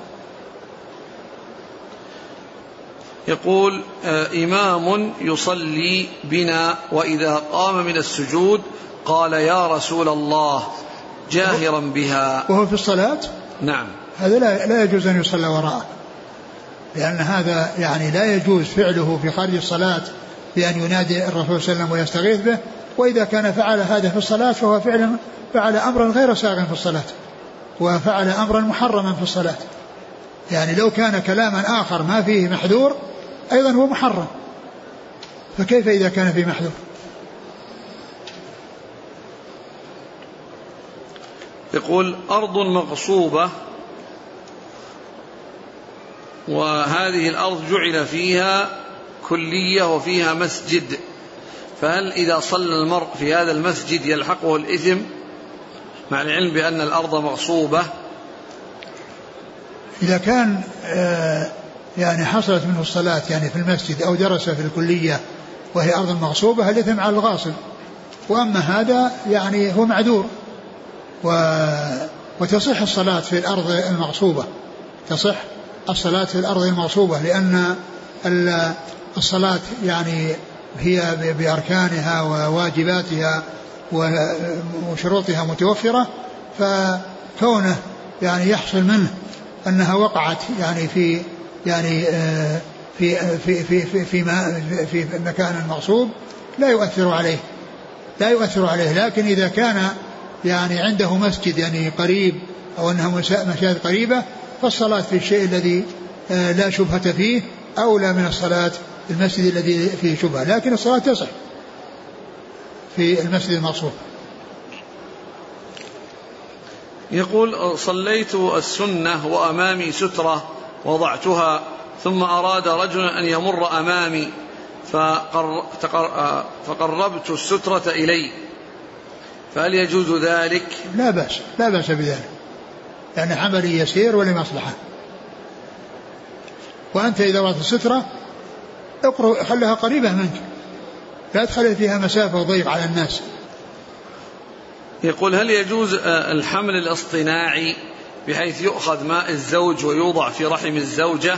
يقول آه، إمام يصلي بنا وإذا قام من السجود قال يا رسول الله جاهرا بها. وهو في الصلاة؟ نعم. هذا لا, لا يجوز أن يصلى وراءه. لأن هذا يعني لا يجوز فعله في خارج الصلاة بأن ينادي الرسول صلى الله عليه وسلم ويستغيث به. وإذا كان فعل هذا في الصلاة فهو فعل فعل أمرا غير ساغ في الصلاة. وفعل أمرا محرما في الصلاة. يعني لو كان كلاما آخر ما فيه محذور أيضا هو محرم. فكيف إذا كان فيه محذور؟ يقول أرض مغصوبة وهذه الأرض جعل فيها كلية وفيها مسجد. فهل إذا صلى المرء في هذا المسجد يلحقه الإثم مع العلم بأن الأرض مغصوبة؟ إذا كان آه، يعني حصلت منه الصلاة يعني في المسجد أو درس في الكلية وهي أرض مغصوبة الإثم على الغاصب؟ وأما هذا يعني هو معذور. و وتصح الصلاة في الأرض المغصوبة. تصح الصلاة في الأرض المغصوبة لأن الصلاة يعني هي بأركانها وواجباتها وشروطها متوفرة فكونه يعني يحصل منه أنها وقعت يعني في يعني في في في في في, ما في مكان مغصوب لا يؤثر عليه لا يؤثر عليه. لكن إذا كان يعني عنده مسجد يعني قريب أو أنها مساجد قريبة فالصلاة في الشيء الذي لا شبهة فيه أولى من الصلاة في المسجد الذي فيه شبهة لكن الصلاة تصح في المسجد المغصوب يقول صليت السنة وأمامي سترة وضعتها ثم أراد رجل أن يمر أمامي فقربت السترة إلي فهل يجوز ذلك؟ لا بأس لا بأس بذلك. لأن يعني عملي يسير ولمصلحة. وأنت إذا وضعت السترة اقرأ خلها قريبة منك. لا تخلي فيها مسافة وضيق على الناس. يقول هل يجوز آه، الحمل الاصطناعي بحيث يؤخذ ماء الزوج ويوضع في رحم الزوجة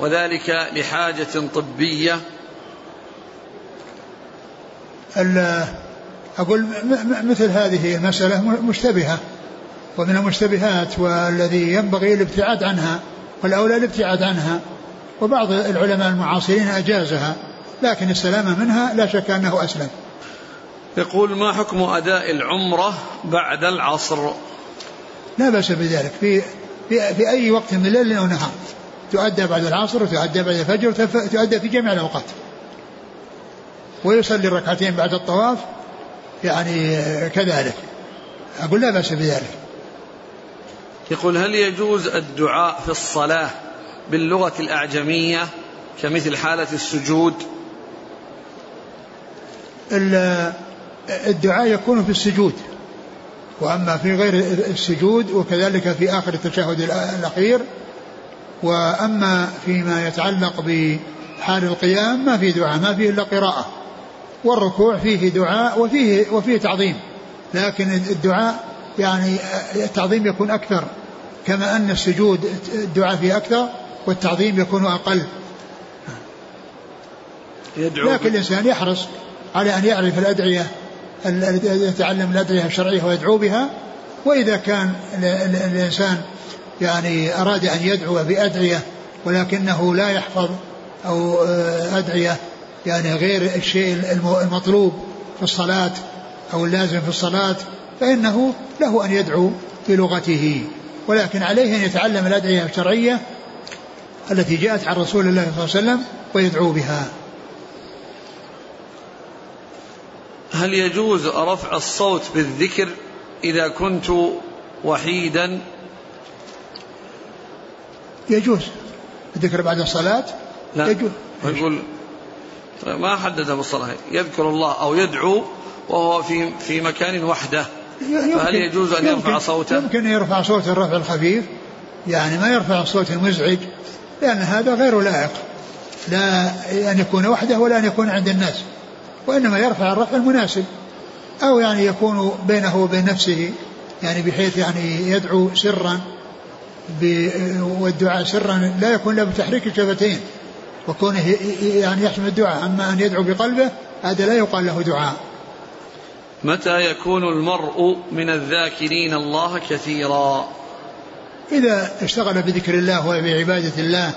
وذلك لحاجة طبية؟ أقول مثل هذه المسألة مشتبهة ومن المشتبهات والذي ينبغي الابتعاد عنها والأولى الابتعاد عنها وبعض العلماء المعاصرين أجازها لكن السلامة منها لا شك أنه أسلم. يقول ما حكم أداء العمرة بعد العصر؟ لا بأس بذلك. في, في, في أي وقت من الليل أو نهار تؤدى بعد العصر وتؤدى بعد الفجر وتؤدى في جميع الأوقات. ويصلي الركعتين بعد الطواف يعني كذلك. أقول لا بأس بذلك. يقول هل يجوز الدعاء في الصلاة باللغة الأعجمية كمثل حالة السجود؟ الدعاء يكون في السجود. وأما في غير السجود وكذلك في آخر التشهد الأخير. وأما فيما يتعلق بحال القيام ما في دعاء ما فيه إلا قراءة. والركوع فيه دعاء وفيه وفيه تعظيم. لكن الدعاء يعني التعظيم يكون أكثر كما أن السجود الدعاء فيه أكثر والتعظيم يكون أقل. يدعو لكن الإنسان يحرص على أن يعرف الأدعية يتعلم الأدعية الشرعية ويدعو بها. وإذا كان الإنسان يعني أراد أن يدعو بأدعية ولكنه لا يحفظ أو آه، أدعية يعني غير الشيء المطلوب في الصلاة أو اللازم في الصلاة فإنه له أن يدعو بلغته. ولكن عليه أن يتعلم الأدعية الشرعية التي جاءت عن رسول الله صلى الله عليه وسلم ويدعو بها. هل يجوز رفع الصوت بالذكر إذا كنت وحيدا؟ يجوز. الذكر بعد الصلاة لا. يجوز. يقول ما حدد بالصلاة يذكر الله أو يدعو وهو في في مكان وحده. فهل يجوز أن يرفع صوته؟ يمكن يرفع صوت الرفع الخفيف يعني ما يرفع الصوت المزعج لأن هذا غير لائق. لا أن يكون وحده ولا أن يكون عند الناس وإنما يرفع الرفع المناسب. أو يعني يكون بينه وبين نفسه يعني بحيث يعني يدعو سرا والدعاء سرا لا يكون له بتحريك الشفتين وكونه يعني يحسن الدعاء. أما أن يدعو بقلبه هذا لا يقال له دعاء. متى يكون المرء من الذاكرين الله كثيرا؟ إذا اشتغل بذكر الله وبعبادة الله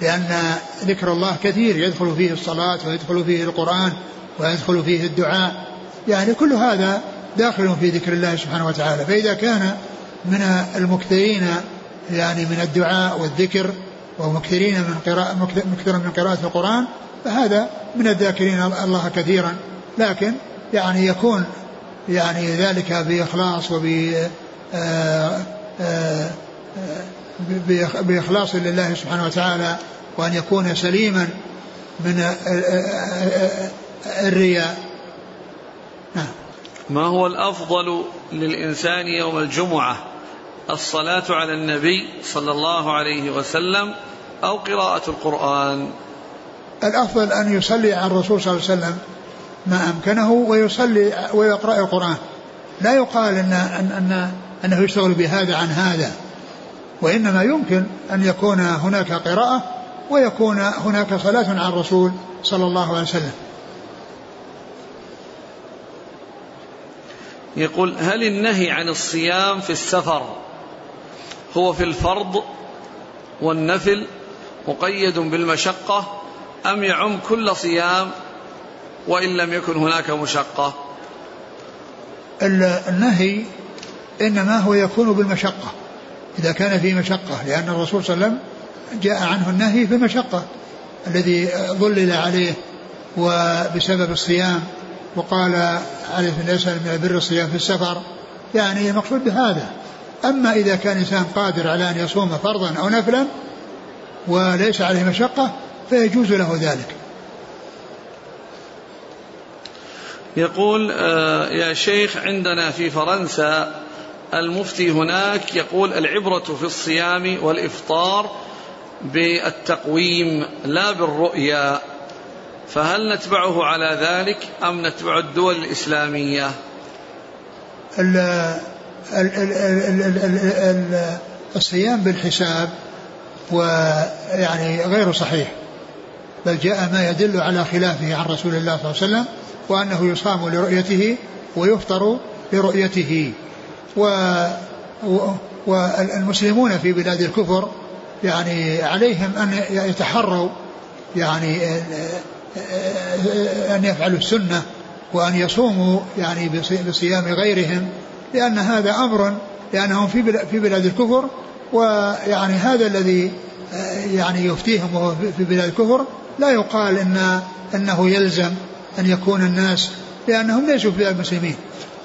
لأن ذكر الله كثير. يدخل فيه الصلاة ويدخل فيه القرآن ويدخل فيه الدعاء. يعني كل هذا داخل في ذكر الله سبحانه وتعالى. فإذا كان من المكثرين يعني من الدعاء والذكر ومكثرين من قراءة مكثرا من قراءة القرآن فهذا من الذاكرين الله كثيرا. لكن يعني يكون يعني ذلك بإخلاص وب آه، آه، بإخلاص لله سبحانه وتعالى وأن يكون سليما من الرياء. نعم. ما هو الأفضل للإنسان يوم الجمعة؟ الصلاة على النبي صلى الله عليه وسلم أو قراءة القرآن. الأفضل أن يصلي على الرسول صلى الله عليه وسلم ما أمكنه ويصلي ويقرأ القرآن. لا يقال أن, أن, أن أنه يشتغل بهذا عن هذا وإنما يمكن أن يكون هناك قراءة ويكون هناك صلاة على الرسول صلى الله عليه وسلم. يقول هل النهي عن الصيام في السفر هو في الفرض والنفل مقيد بالمشقة أم يعم كل صيام وإن لم يكن هناك مشقة؟ النهي إنما هو يكون بالمشقة إذا كان في مشقة لأن الرسول صلى الله عليه وسلم جاء عنه النهي في المشقة الذي ظلل عليه وبسبب الصيام وقال عليه ليس من البر الصيام في السفر. يعني المقصود بهذا. أما إذا كان إنسان قادر على أن يصوم فرضا أو نفلا وليس عليه مشقة فيجوز له ذلك. يقول آه، يا شيخ عندنا في فرنسا المفتي هناك يقول العبرة في الصيام والإفطار بالتقويم لا بالرؤيا فهل نتبعه على ذلك أم نتبع الدول الإسلامية؟ ال ال ال ال الصيام بالحساب ويعني غير صحيح بل جاء ما يدل على خلافه عن رسول الله صلى الله عليه وسلم وأنه يصام لرؤيته ويفطر لرؤيته. و والمسلمون في بلاد الكفر يعني عليهم أن يتحروا يعني أن يفعلوا السنة وأن يصوموا يعني بصيام غيرهم. لأن هذا أمر لأنهم في في بلاد الكفر ويعني هذا الذي يعني يفتيهم وهو في بلاد الكفر لا يقال ان إنه يلزم أن يكون الناس لأنهم ليسوا في بلاد المسلمين.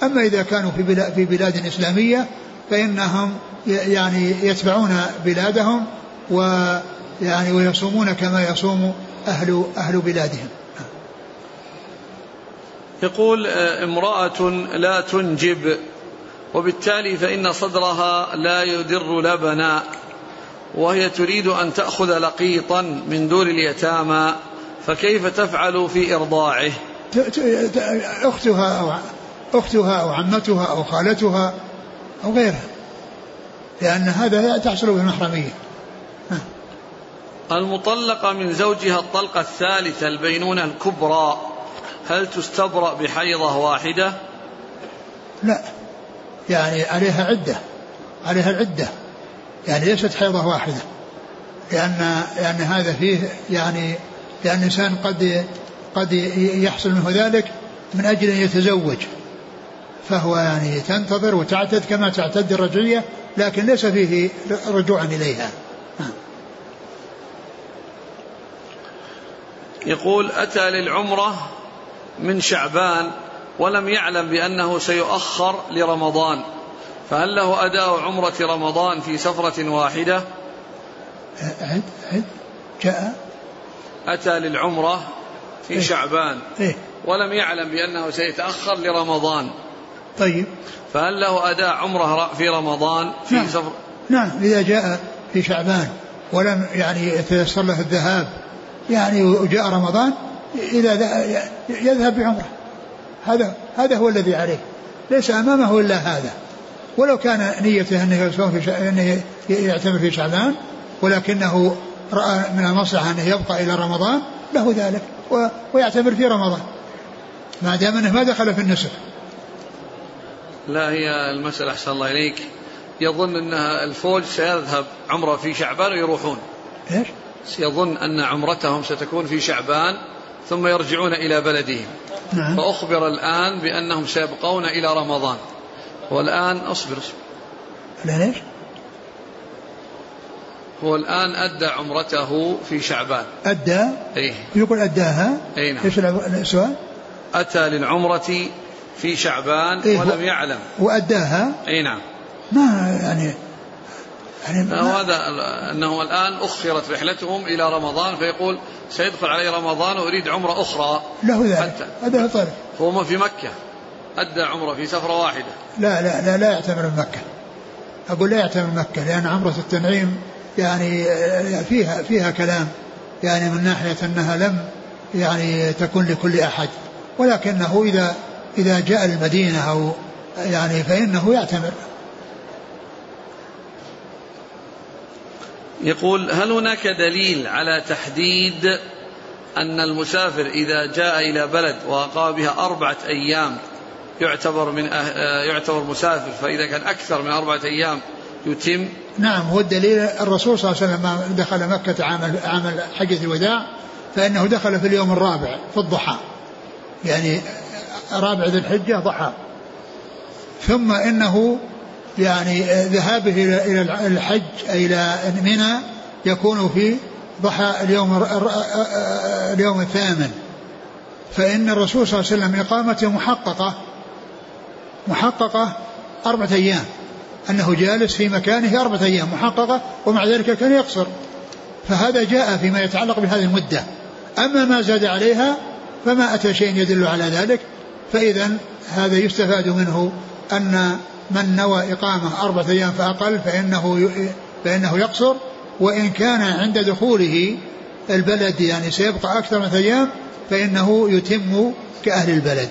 أما إذا كانوا في بلاد, في بلاد إسلامية فإنهم يعني يتبعون بلادهم ويعني ويصومون كما يصوم أهل أهل بلادهم. يقول آه، امرأة لا تنجب وبالتالي فإن صدرها لا يدر لبنا وهي تريد أن تأخذ لقيطا من دور اليتامى فكيف تفعل في إرضاعه؟ أختها أو أختها أو عمتها أو خالتها أو غيرها لأن هذا تحصل بالمحرمية المطلقة من زوجها الطلقة الثالثة البينونة الكبرى هل تستبرأ بحيضة واحدة؟ لا. يعني عليها عدة عليها العدة يعني ليست حيضة واحدة لأن لأن هذا فيه يعني لأن الإنسان قد قد يحصل منه ذلك من أجل أن يتزوج فهو يعني تنتظر وتعتد كما تعتد الرجعية لكن ليس فيه رجوعا إليها. يقول أتى للعمرة من شعبان ولم يعلم بأنه سيؤخر لرمضان فهل له أداء عمرة رمضان في سفرة واحدة؟ عد عد جاء. أتى للعمرة في إيه؟ شعبان إيه؟ ولم يعلم بأنه سيتأخر لرمضان. طيب. فهل له أداء عمرة في رمضان في نعم. سفر؟ نعم إذا جاء في شعبان ولم يعني يتيسر له الذهاب يعني وجاء رمضان إذا يذهب بعمرة. هذا هذا هو الذي عليه. ليس أمامه إلا هذا. ولو كان نيته أنه يصوم في أنه يعتمر في شعبان ولكنه رأى من المصلحة أنه يبقى إلى رمضان له ذلك ويعتبر في رمضان. ما دام أنه ما دخل في النسك. لا هي المسألة أحسن الله إليك. يظن أنها الفوج سيذهب عمرة في شعبان ويروحون. إيش؟ يظن أن عمرتهم ستكون في شعبان ثم يرجعون إلى بلدهم. نعم. فأخبر الآن بأنهم سيبقون إلى رمضان والآن أصبر أصبر ليش؟ هو الآن أدى عمرته في شعبان أدى؟ إيه يقول أداها؟ أي نعم إيش السؤال؟ أتى للعمرة في شعبان إيه ولم يعلم وأداها؟ أي نعم ما يعني يعني هذا أنه الآن أخرت رحلتهم إلى رمضان فيقول سيدخل علي رمضان وأريد عمرة أخرى. له ذلك. هذا طيب هو في مكة. أدى عمرة في سفرة واحدة. لا لا لا لا يعتمر مكة. أقول لا يعتمر مكة لأن عمرة التنعيم يعني فيها فيها كلام. يعني من ناحية أنها لم يعني تكون لكل أحد. ولكنه إذا إذا جاء المدينة أو يعني فإنه يعتمر يقول هل هناك دليل على تحديد أن المسافر إذا جاء إلى بلد وأقام بها أربعة أيام يعتبر من أه... يعتبر مسافر فإذا كان أكثر من أربعة أيام يتم؟ نعم هو الدليل الرسول صلى الله عليه وسلم لما دخل مكة عام عام حجة الوداع فإنه دخل في اليوم الرابع في الضحى. يعني رابع ذي الحجة ضحى. ثم إنه يعني ذهابه إلى الحج إلى منى يكون في ضحى اليوم اليوم الثامن. فإن الرسول صلى الله عليه وسلم إقامته محققة محققة أربعة أيام. أنه جالس في مكانه أربعة أيام محققة ومع ذلك كان يقصر. فهذا جاء فيما يتعلق بهذه المدة. أما ما زاد عليها فما أتى شيء يدل على ذلك. فإذا هذا يستفاد منه أن من نوى إقامة أربعة أيام فأقل فإنه فإنه يقصر وإن كان عند دخوله البلد يعني سيبقى أكثر من أيام فإنه يتم كأهل البلد.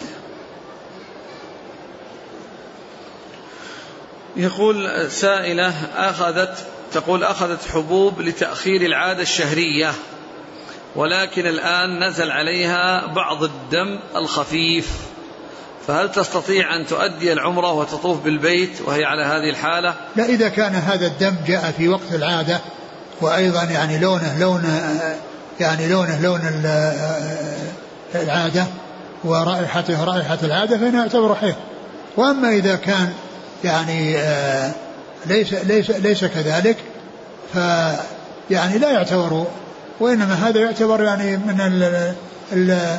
يقول سائلة أخذت تقول أخذت حبوب لتأخير العادة الشهرية ولكن الآن نزل عليها بعض الدم الخفيف. فهل تستطيع أن تؤدي العمرة وتطوف بالبيت وهي على هذه الحالة؟ لا إذا كان هذا الدم جاء في وقت العادة وأيضا يعني لونه لون يعني لونه لون العادة ورائحته رائحة العادة فإنه يعتبر حيض. وأما إذا كان يعني ليس ليس ليس كذلك ف يعني لا يعتبر وإنما هذا يعتبر يعني من ال ال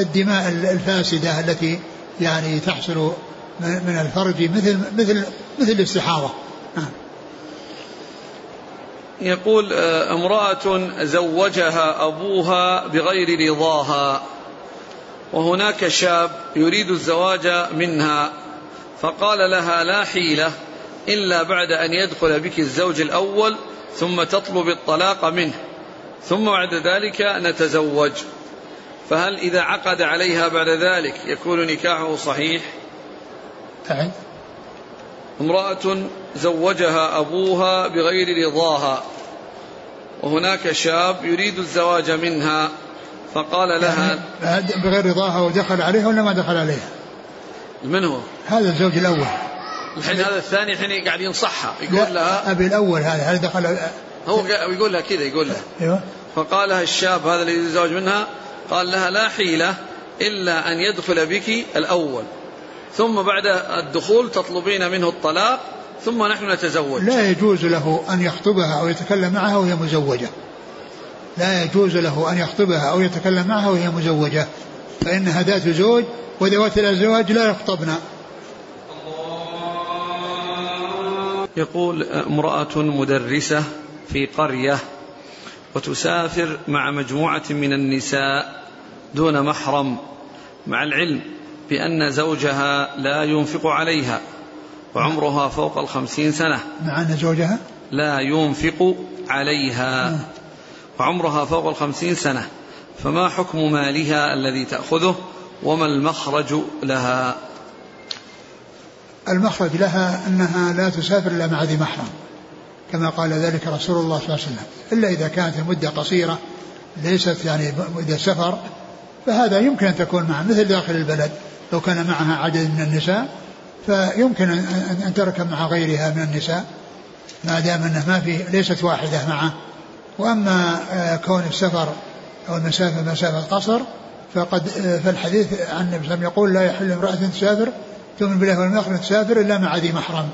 الدماء الفاسدة التي يعني تحصل من الفرج مثل مثل مثل الاستحاضة نعم. يقول آه، امرأة زوجها أبوها بغير رضاها وهناك شاب يريد الزواج منها فقال لها لا حيلة إلا بعد أن يدخل بك الزوج الأول ثم تطلب الطلاق منه ثم بعد ذلك نتزوج فهل إذا عقد عليها بعد ذلك يكون نكاحه صحيح؟ أعد امرأة زوجها أبوها بغير رضاها وهناك شاب يريد الزواج منها فقال لها يعني بغير رضاها ودخل عليها ولا ما دخل عليها؟ من هو؟ هذا الزوج الأول. الحين هذا الثاني الحين قاعد ينصحها يقول لها أبي الأول هذا هل دخل؟ هو يقول لها كذا يقول لها. أيوه. فقال لها الشاب هذا الذي يتزوج منها قال لها لا حيلة إلا أن يدخل بك الأول. ثم بعد الدخول تطلبين منه الطلاق ثم نحن نتزوج. لا يجوز له أن يخطبها أو يتكلم معها وهي مزوجة. لا يجوز له أن يخطبها أو يتكلم معها وهي مزوجة. فإنها ذات زوج وذوات الأزواج لا يخطبن. يقول امرأة مدرسة في قرية وتسافر مع مجموعة من النساء دون محرم مع العلم بأن زوجها لا ينفق عليها وعمرها فوق الخمسين سنة. مع أن زوجها؟ لا ينفق عليها. وعمرها فوق الخمسين سنة. فما حكم مالها الذي تأخذه وما المخرج لها؟ المخرج لها أنها لا تسافر إلا مع ذي محرم كما قال ذلك رسول الله صلى الله عليه وسلم. إلا إذا كانت المدة قصيرة ليست يعني مدة سفر فهذا يمكن أن تكون معه مثل داخل البلد لو كان معها عدد من النساء فيمكن أن تركب مع غيرها من النساء ما دام أنه ما في ليست واحدة معه. وأما آه، كون السفر أو المسافة مسافة قصر فقد آه، فالحديث عن النبي صلى يقول لا يحل امرأة تسافر تؤمن بالله واليوم الآخر تسافر إلا مع ذي محرم.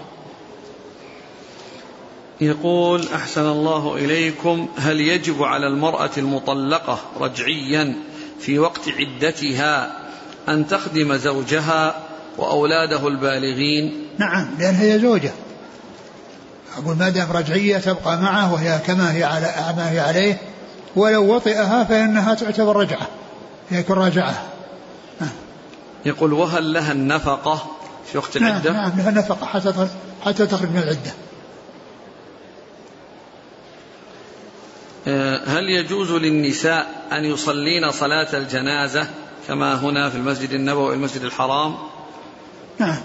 يقول أحسن الله إليكم هل يجب على المرأة المطلقة رجعيا في وقت عدتها أن تخدم زوجها وأولاده البالغين نعم لأن هي زوجة أقول ما دام رجعية تبقى معه وهي كما هي على ما هي عليه ولو وطئها فإنها تعتبر رجعة يكون راجعة نعم. يقول وهل لها النفقة في وقت نعم العدة؟ نعم لها النفقة حتى حتى تخرج من العدة. هل يجوز للنساء أن يصلين صلاة الجنازة كما هنا في المسجد النبوي والمسجد الحرام؟ نعم.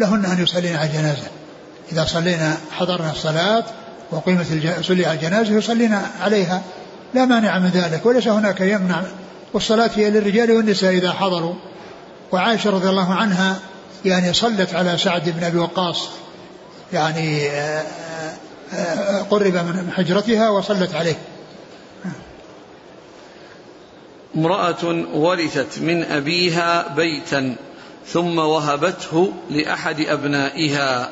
لهن أن يصلين على الجنازة. إذا صلينا حضرنا الصلاة وقيمة صلي على الجنازة يصلين عليها. لا مانع من ذلك. وليس هناك يمنع. والصلاة هي للرجال والنساء إذا حضروا. وعائشة رضي الله عنها يعني صلت على سعد بن أبي وقاص. يعني آه، آه، قرب من حجرتها وصلت عليه. امرأة ورثت من أبيها بيتا ثم وهبته لأحد أبنائها.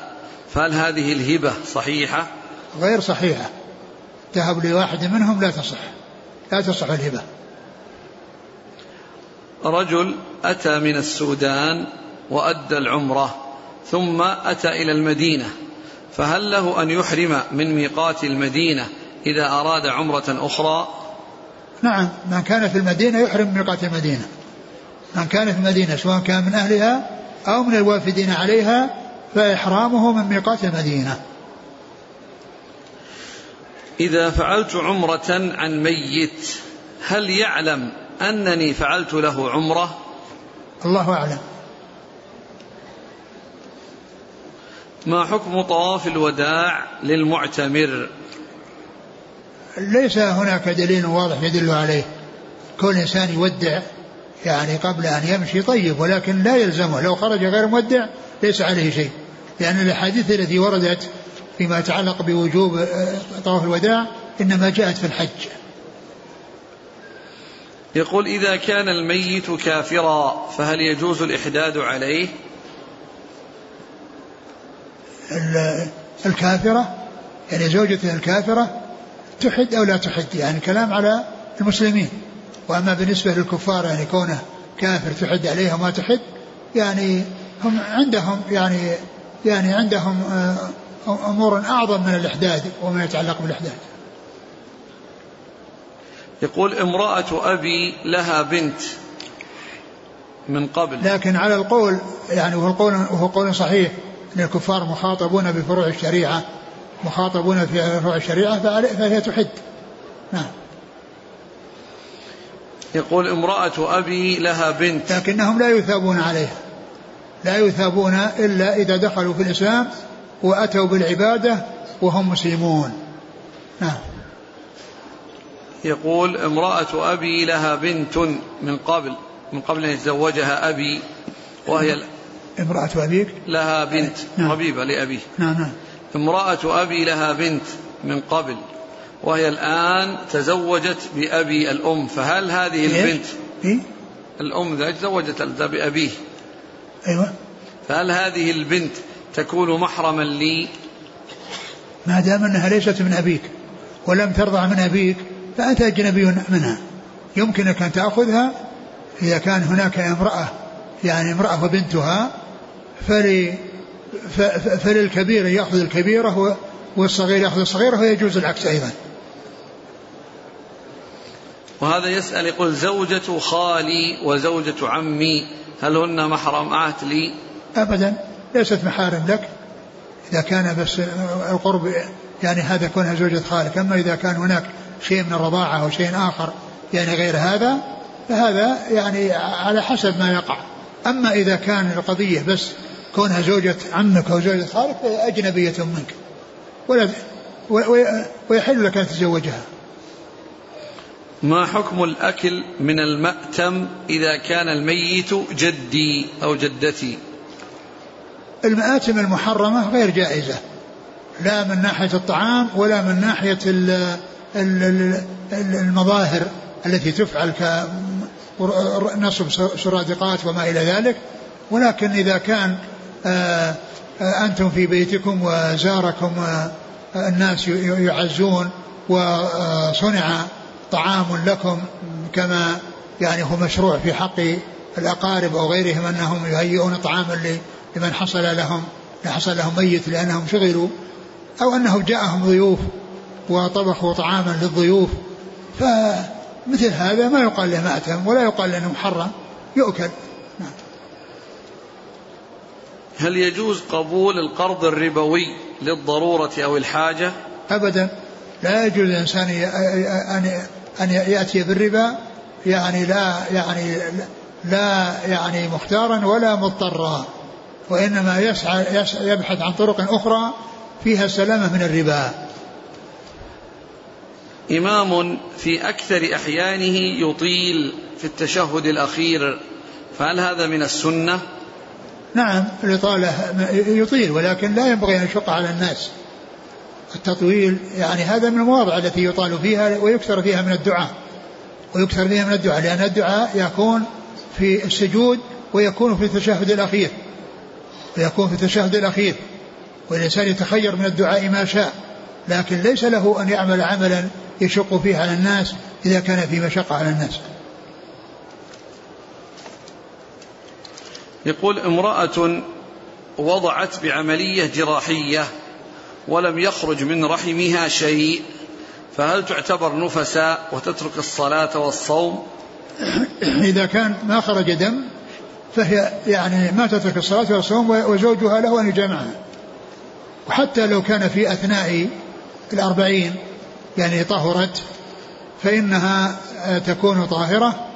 فهل هذه الهبة صحيحة؟ غير صحيحة. تهب لواحد منهم لا تصح. لا تصح الهبة. رجل أتى من السودان وأدى العمرة ثم أتى إلى المدينة. فهل له أن يحرم من ميقات المدينة إذا أراد عمرة أخرى؟ نعم من كان في المدينة يحرم من ميقات المدينة. من كان في المدينة سواء كان من أهلها أو من الوافدين عليها فإحرامه من ميقات المدينة. إذا فعلت عمرة عن ميت هل يعلم أنني فعلت له عمرة؟ الله أعلم. ما حكم طواف الوداع للمعتمر؟ ليس هناك دليل واضح يدل عليه. كل إنسان يودع يعني قبل أن يمشي طيب ولكن لا يلزمه. لو خرج غير مودع ليس عليه شيء. لأن الأحاديث التي وردت فيما يتعلق بوجوب آه، طواف الوداع إنما جاءت في الحج. يقول إذا كان الميت كافرا فهل يجوز الإحداد عليه؟ الكافرة يعني زوجته الكافرة تحد أو لا تحد يعني كلام على المسلمين. وأما بالنسبة للكفار يعني كونه كافر تحد عليه وما تحد يعني هم عندهم يعني يعني عندهم آه، أمور أعظم من الإحداد وما يتعلق بالإحداد يقول امرأة أبي لها بنت من قبل. لكن على القول يعني وهو قول وهو قول صحيح إن الكفار مخاطبون بفروع الشريعة. مخاطبون في فروع الشريعة فهي تحد. نعم. يقول امرأة أبي لها بنت. لكنهم لا يثابون عليها. لا يثابون إلا إذا دخلوا في الإسلام وأتوا بالعبادة وهم مسلمون. نعم. يقول امرأة أبي لها بنت من قبل من قبل أن يتزوجها أبي وهي امرأة أبيك؟ لها بنت نعم. ربيبة لأبيه. نعم نعم. امرأة أبي لها بنت من قبل وهي الآن تزوجت بأبي الأم فهل هذه إيه؟ البنت إيه؟ الأم ذا تزوجت بأبيه. أيوة. فهل هذه البنت تكون محرما لي؟ ما دام أنها ليست من أبيك ولم ترضع من أبيك فأنت أجنبي منها. يمكنك أن تأخذها إذا كان هناك امرأة يعني امرأة وبنتها فلي فللكبير يأخذ الكبيرة والصغير يأخذ الصغيرة ويجوز العكس أيضا. وهذا يسأل يقول زوجة خالي وزوجة عمي هل هن محرمات لي؟ أبدا. ليست محارم لك. إذا كان بس القرب يعني هذا كونها زوجة خالك. أما إذا كان هناك شيء من الرضاعة أو شيء آخر يعني غير هذا فهذا يعني على حسب ما يقع. أما إذا كان القضية بس كونها زوجة عمك أو زوجة خالك فهي أجنبية منك ولا ويحل لك أن تتزوجها ما حكم الأكل من المأتم إذا كان الميت جدي أو جدتي المآتم المحرمة غير جائزة لا من ناحية الطعام ولا من ناحية المظاهر التي تفعل كنصب سرادقات وما إلى ذلك ولكن إذا كان آه، آه، أنتم في بيتكم وزاركم آه، الناس يعزون وصنع طعام لكم كما يعني هو مشروع في حق الأقارب أو غيرهم أنهم يهيئون طعاما لمن حصل لهم حصل لهم ميت لأنهم شغلوا أو أنه جاءهم ضيوف وطبخوا طعاما للضيوف فمثل هذا ما يقال له مأتم ولا يقال له محرم يؤكل نعم. هل يجوز قبول القرض الربوي للضرورة أو الحاجة؟ أبدا. لا يجوز للإنسان أن أن يأتي بالربا يعني لا يعني لا يعني مختارا ولا مضطرا وإنما يسعى يبحث عن طرق أخرى فيها السلامة من الربا. إمام في أكثر أحيانه يطيل في التشهد الأخير فهل هذا من السنة؟ نعم الإطالة يطيل ولكن لا ينبغي أن يشق على الناس. التطويل يعني هذا من المواضع التي يطال فيها ويكثر فيها من الدعاء. ويكثر فيها من الدعاء لأن الدعاء يكون في السجود ويكون في التشهد الأخير. ويكون في التشهد الأخير. والإنسان يتخير من الدعاء ما شاء. لكن ليس له أن يعمل عملا يشق فيه على الناس إذا كان في مشقة على الناس. يقول امرأة وضعت بعملية جراحية ولم يخرج من رحمها شيء فهل تعتبر نفساء وتترك الصلاة والصوم؟ [COUGHS] إذا كان ما خرج دم فهي يعني ما تترك الصلاة والصوم وزوجها له أن يجامعها. وحتى لو كان في أثناء الأربعين يعني طهرت فإنها تكون طاهرة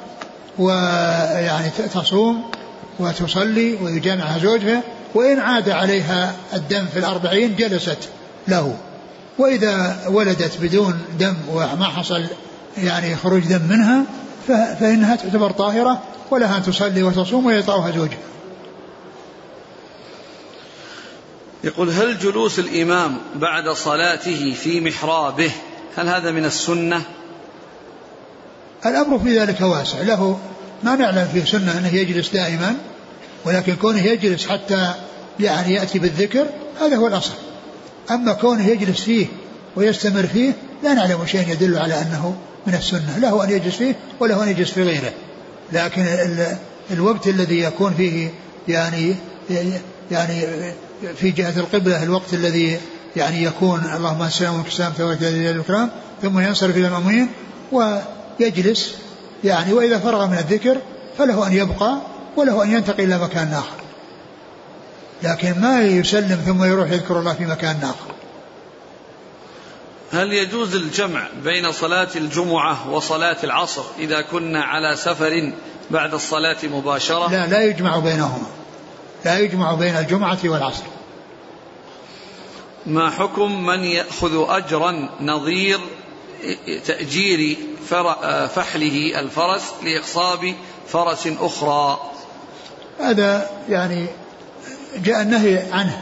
ويعني تصوم وتصلي ويجامعها زوجها وإن عاد عليها الدم في الأربعين جلست له. وإذا ولدت بدون دم وما حصل يعني خروج دم منها فإنها تعتبر طاهرة ولها أن تصلي وتصوم ويطأها زوجها. يقول هل جلوس الإمام بعد صلاته في محرابه هل هذا من السنة؟ الأمر في ذلك واسع. له ما نعلم فيه سنة أنه يجلس دائما ولكن كونه يجلس حتى يعني يأتي بالذكر هذا هو الأصل أما كونه يجلس فيه ويستمر فيه لا نعلم شيئا يدل على أنه من السنة له أن يجلس فيه وله أن يجلس في غيره لكن ال الوقت الذي يكون فيه يعني يعني في جهة القبلة الوقت الذي يعني يكون اللهم السلام الإكرام ثم ينصرف إلى المأمومين ويجلس يعني وإذا فرغ من الذكر فله أن يبقى وله أن ينتقل إلى مكان آخر. لكن ما يسلم ثم يروح يذكر الله في مكان آخر. هل يجوز الجمع بين صلاة الجمعة وصلاة العصر إذا كنا على سفر بعد الصلاة مباشرة؟ لا لا يجمع بينهما. لا يجمع بين الجمعة والعصر. ما حكم من يأخذ أجرا نظير تأجير فحله الفرس لإخصاب فرس أخرى. هذا يعني جاء النهي عنه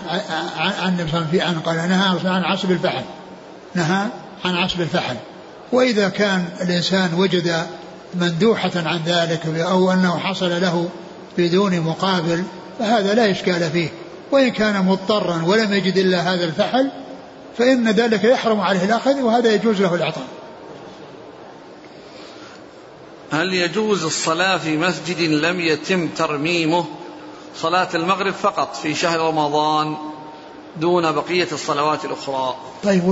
عن النبي وسلم عنه قال نهى عن عصب الفحل. نهى عن عصب الفحل. وإذا كان الإنسان وجد مندوحة عن ذلك أو أنه حصل له بدون مقابل فهذا لا إشكال فيه. وإن كان مضطرا ولم يجد إلا هذا الفحل فإن ذلك يحرم عليه الأخذ وهذا يجوز له العطاء هل يجوز الصلاة في مسجد لم يتم ترميمه صلاة المغرب فقط في شهر رمضان دون بقية الصلوات الأخرى؟ طيب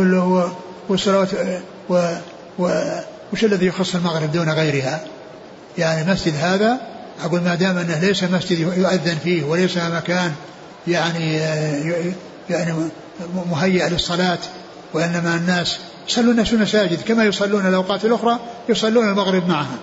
والصلوات و, و وش الذي يخص المغرب دون غيرها؟ يعني مسجد هذا أقول ما دام أنه ليس مسجد يؤذن فيه وليس مكان يعني يعني مهيئ للصلاة وإنما الناس يصلون في المساجد كما يصلون الأوقات الأخرى يصلون المغرب معها.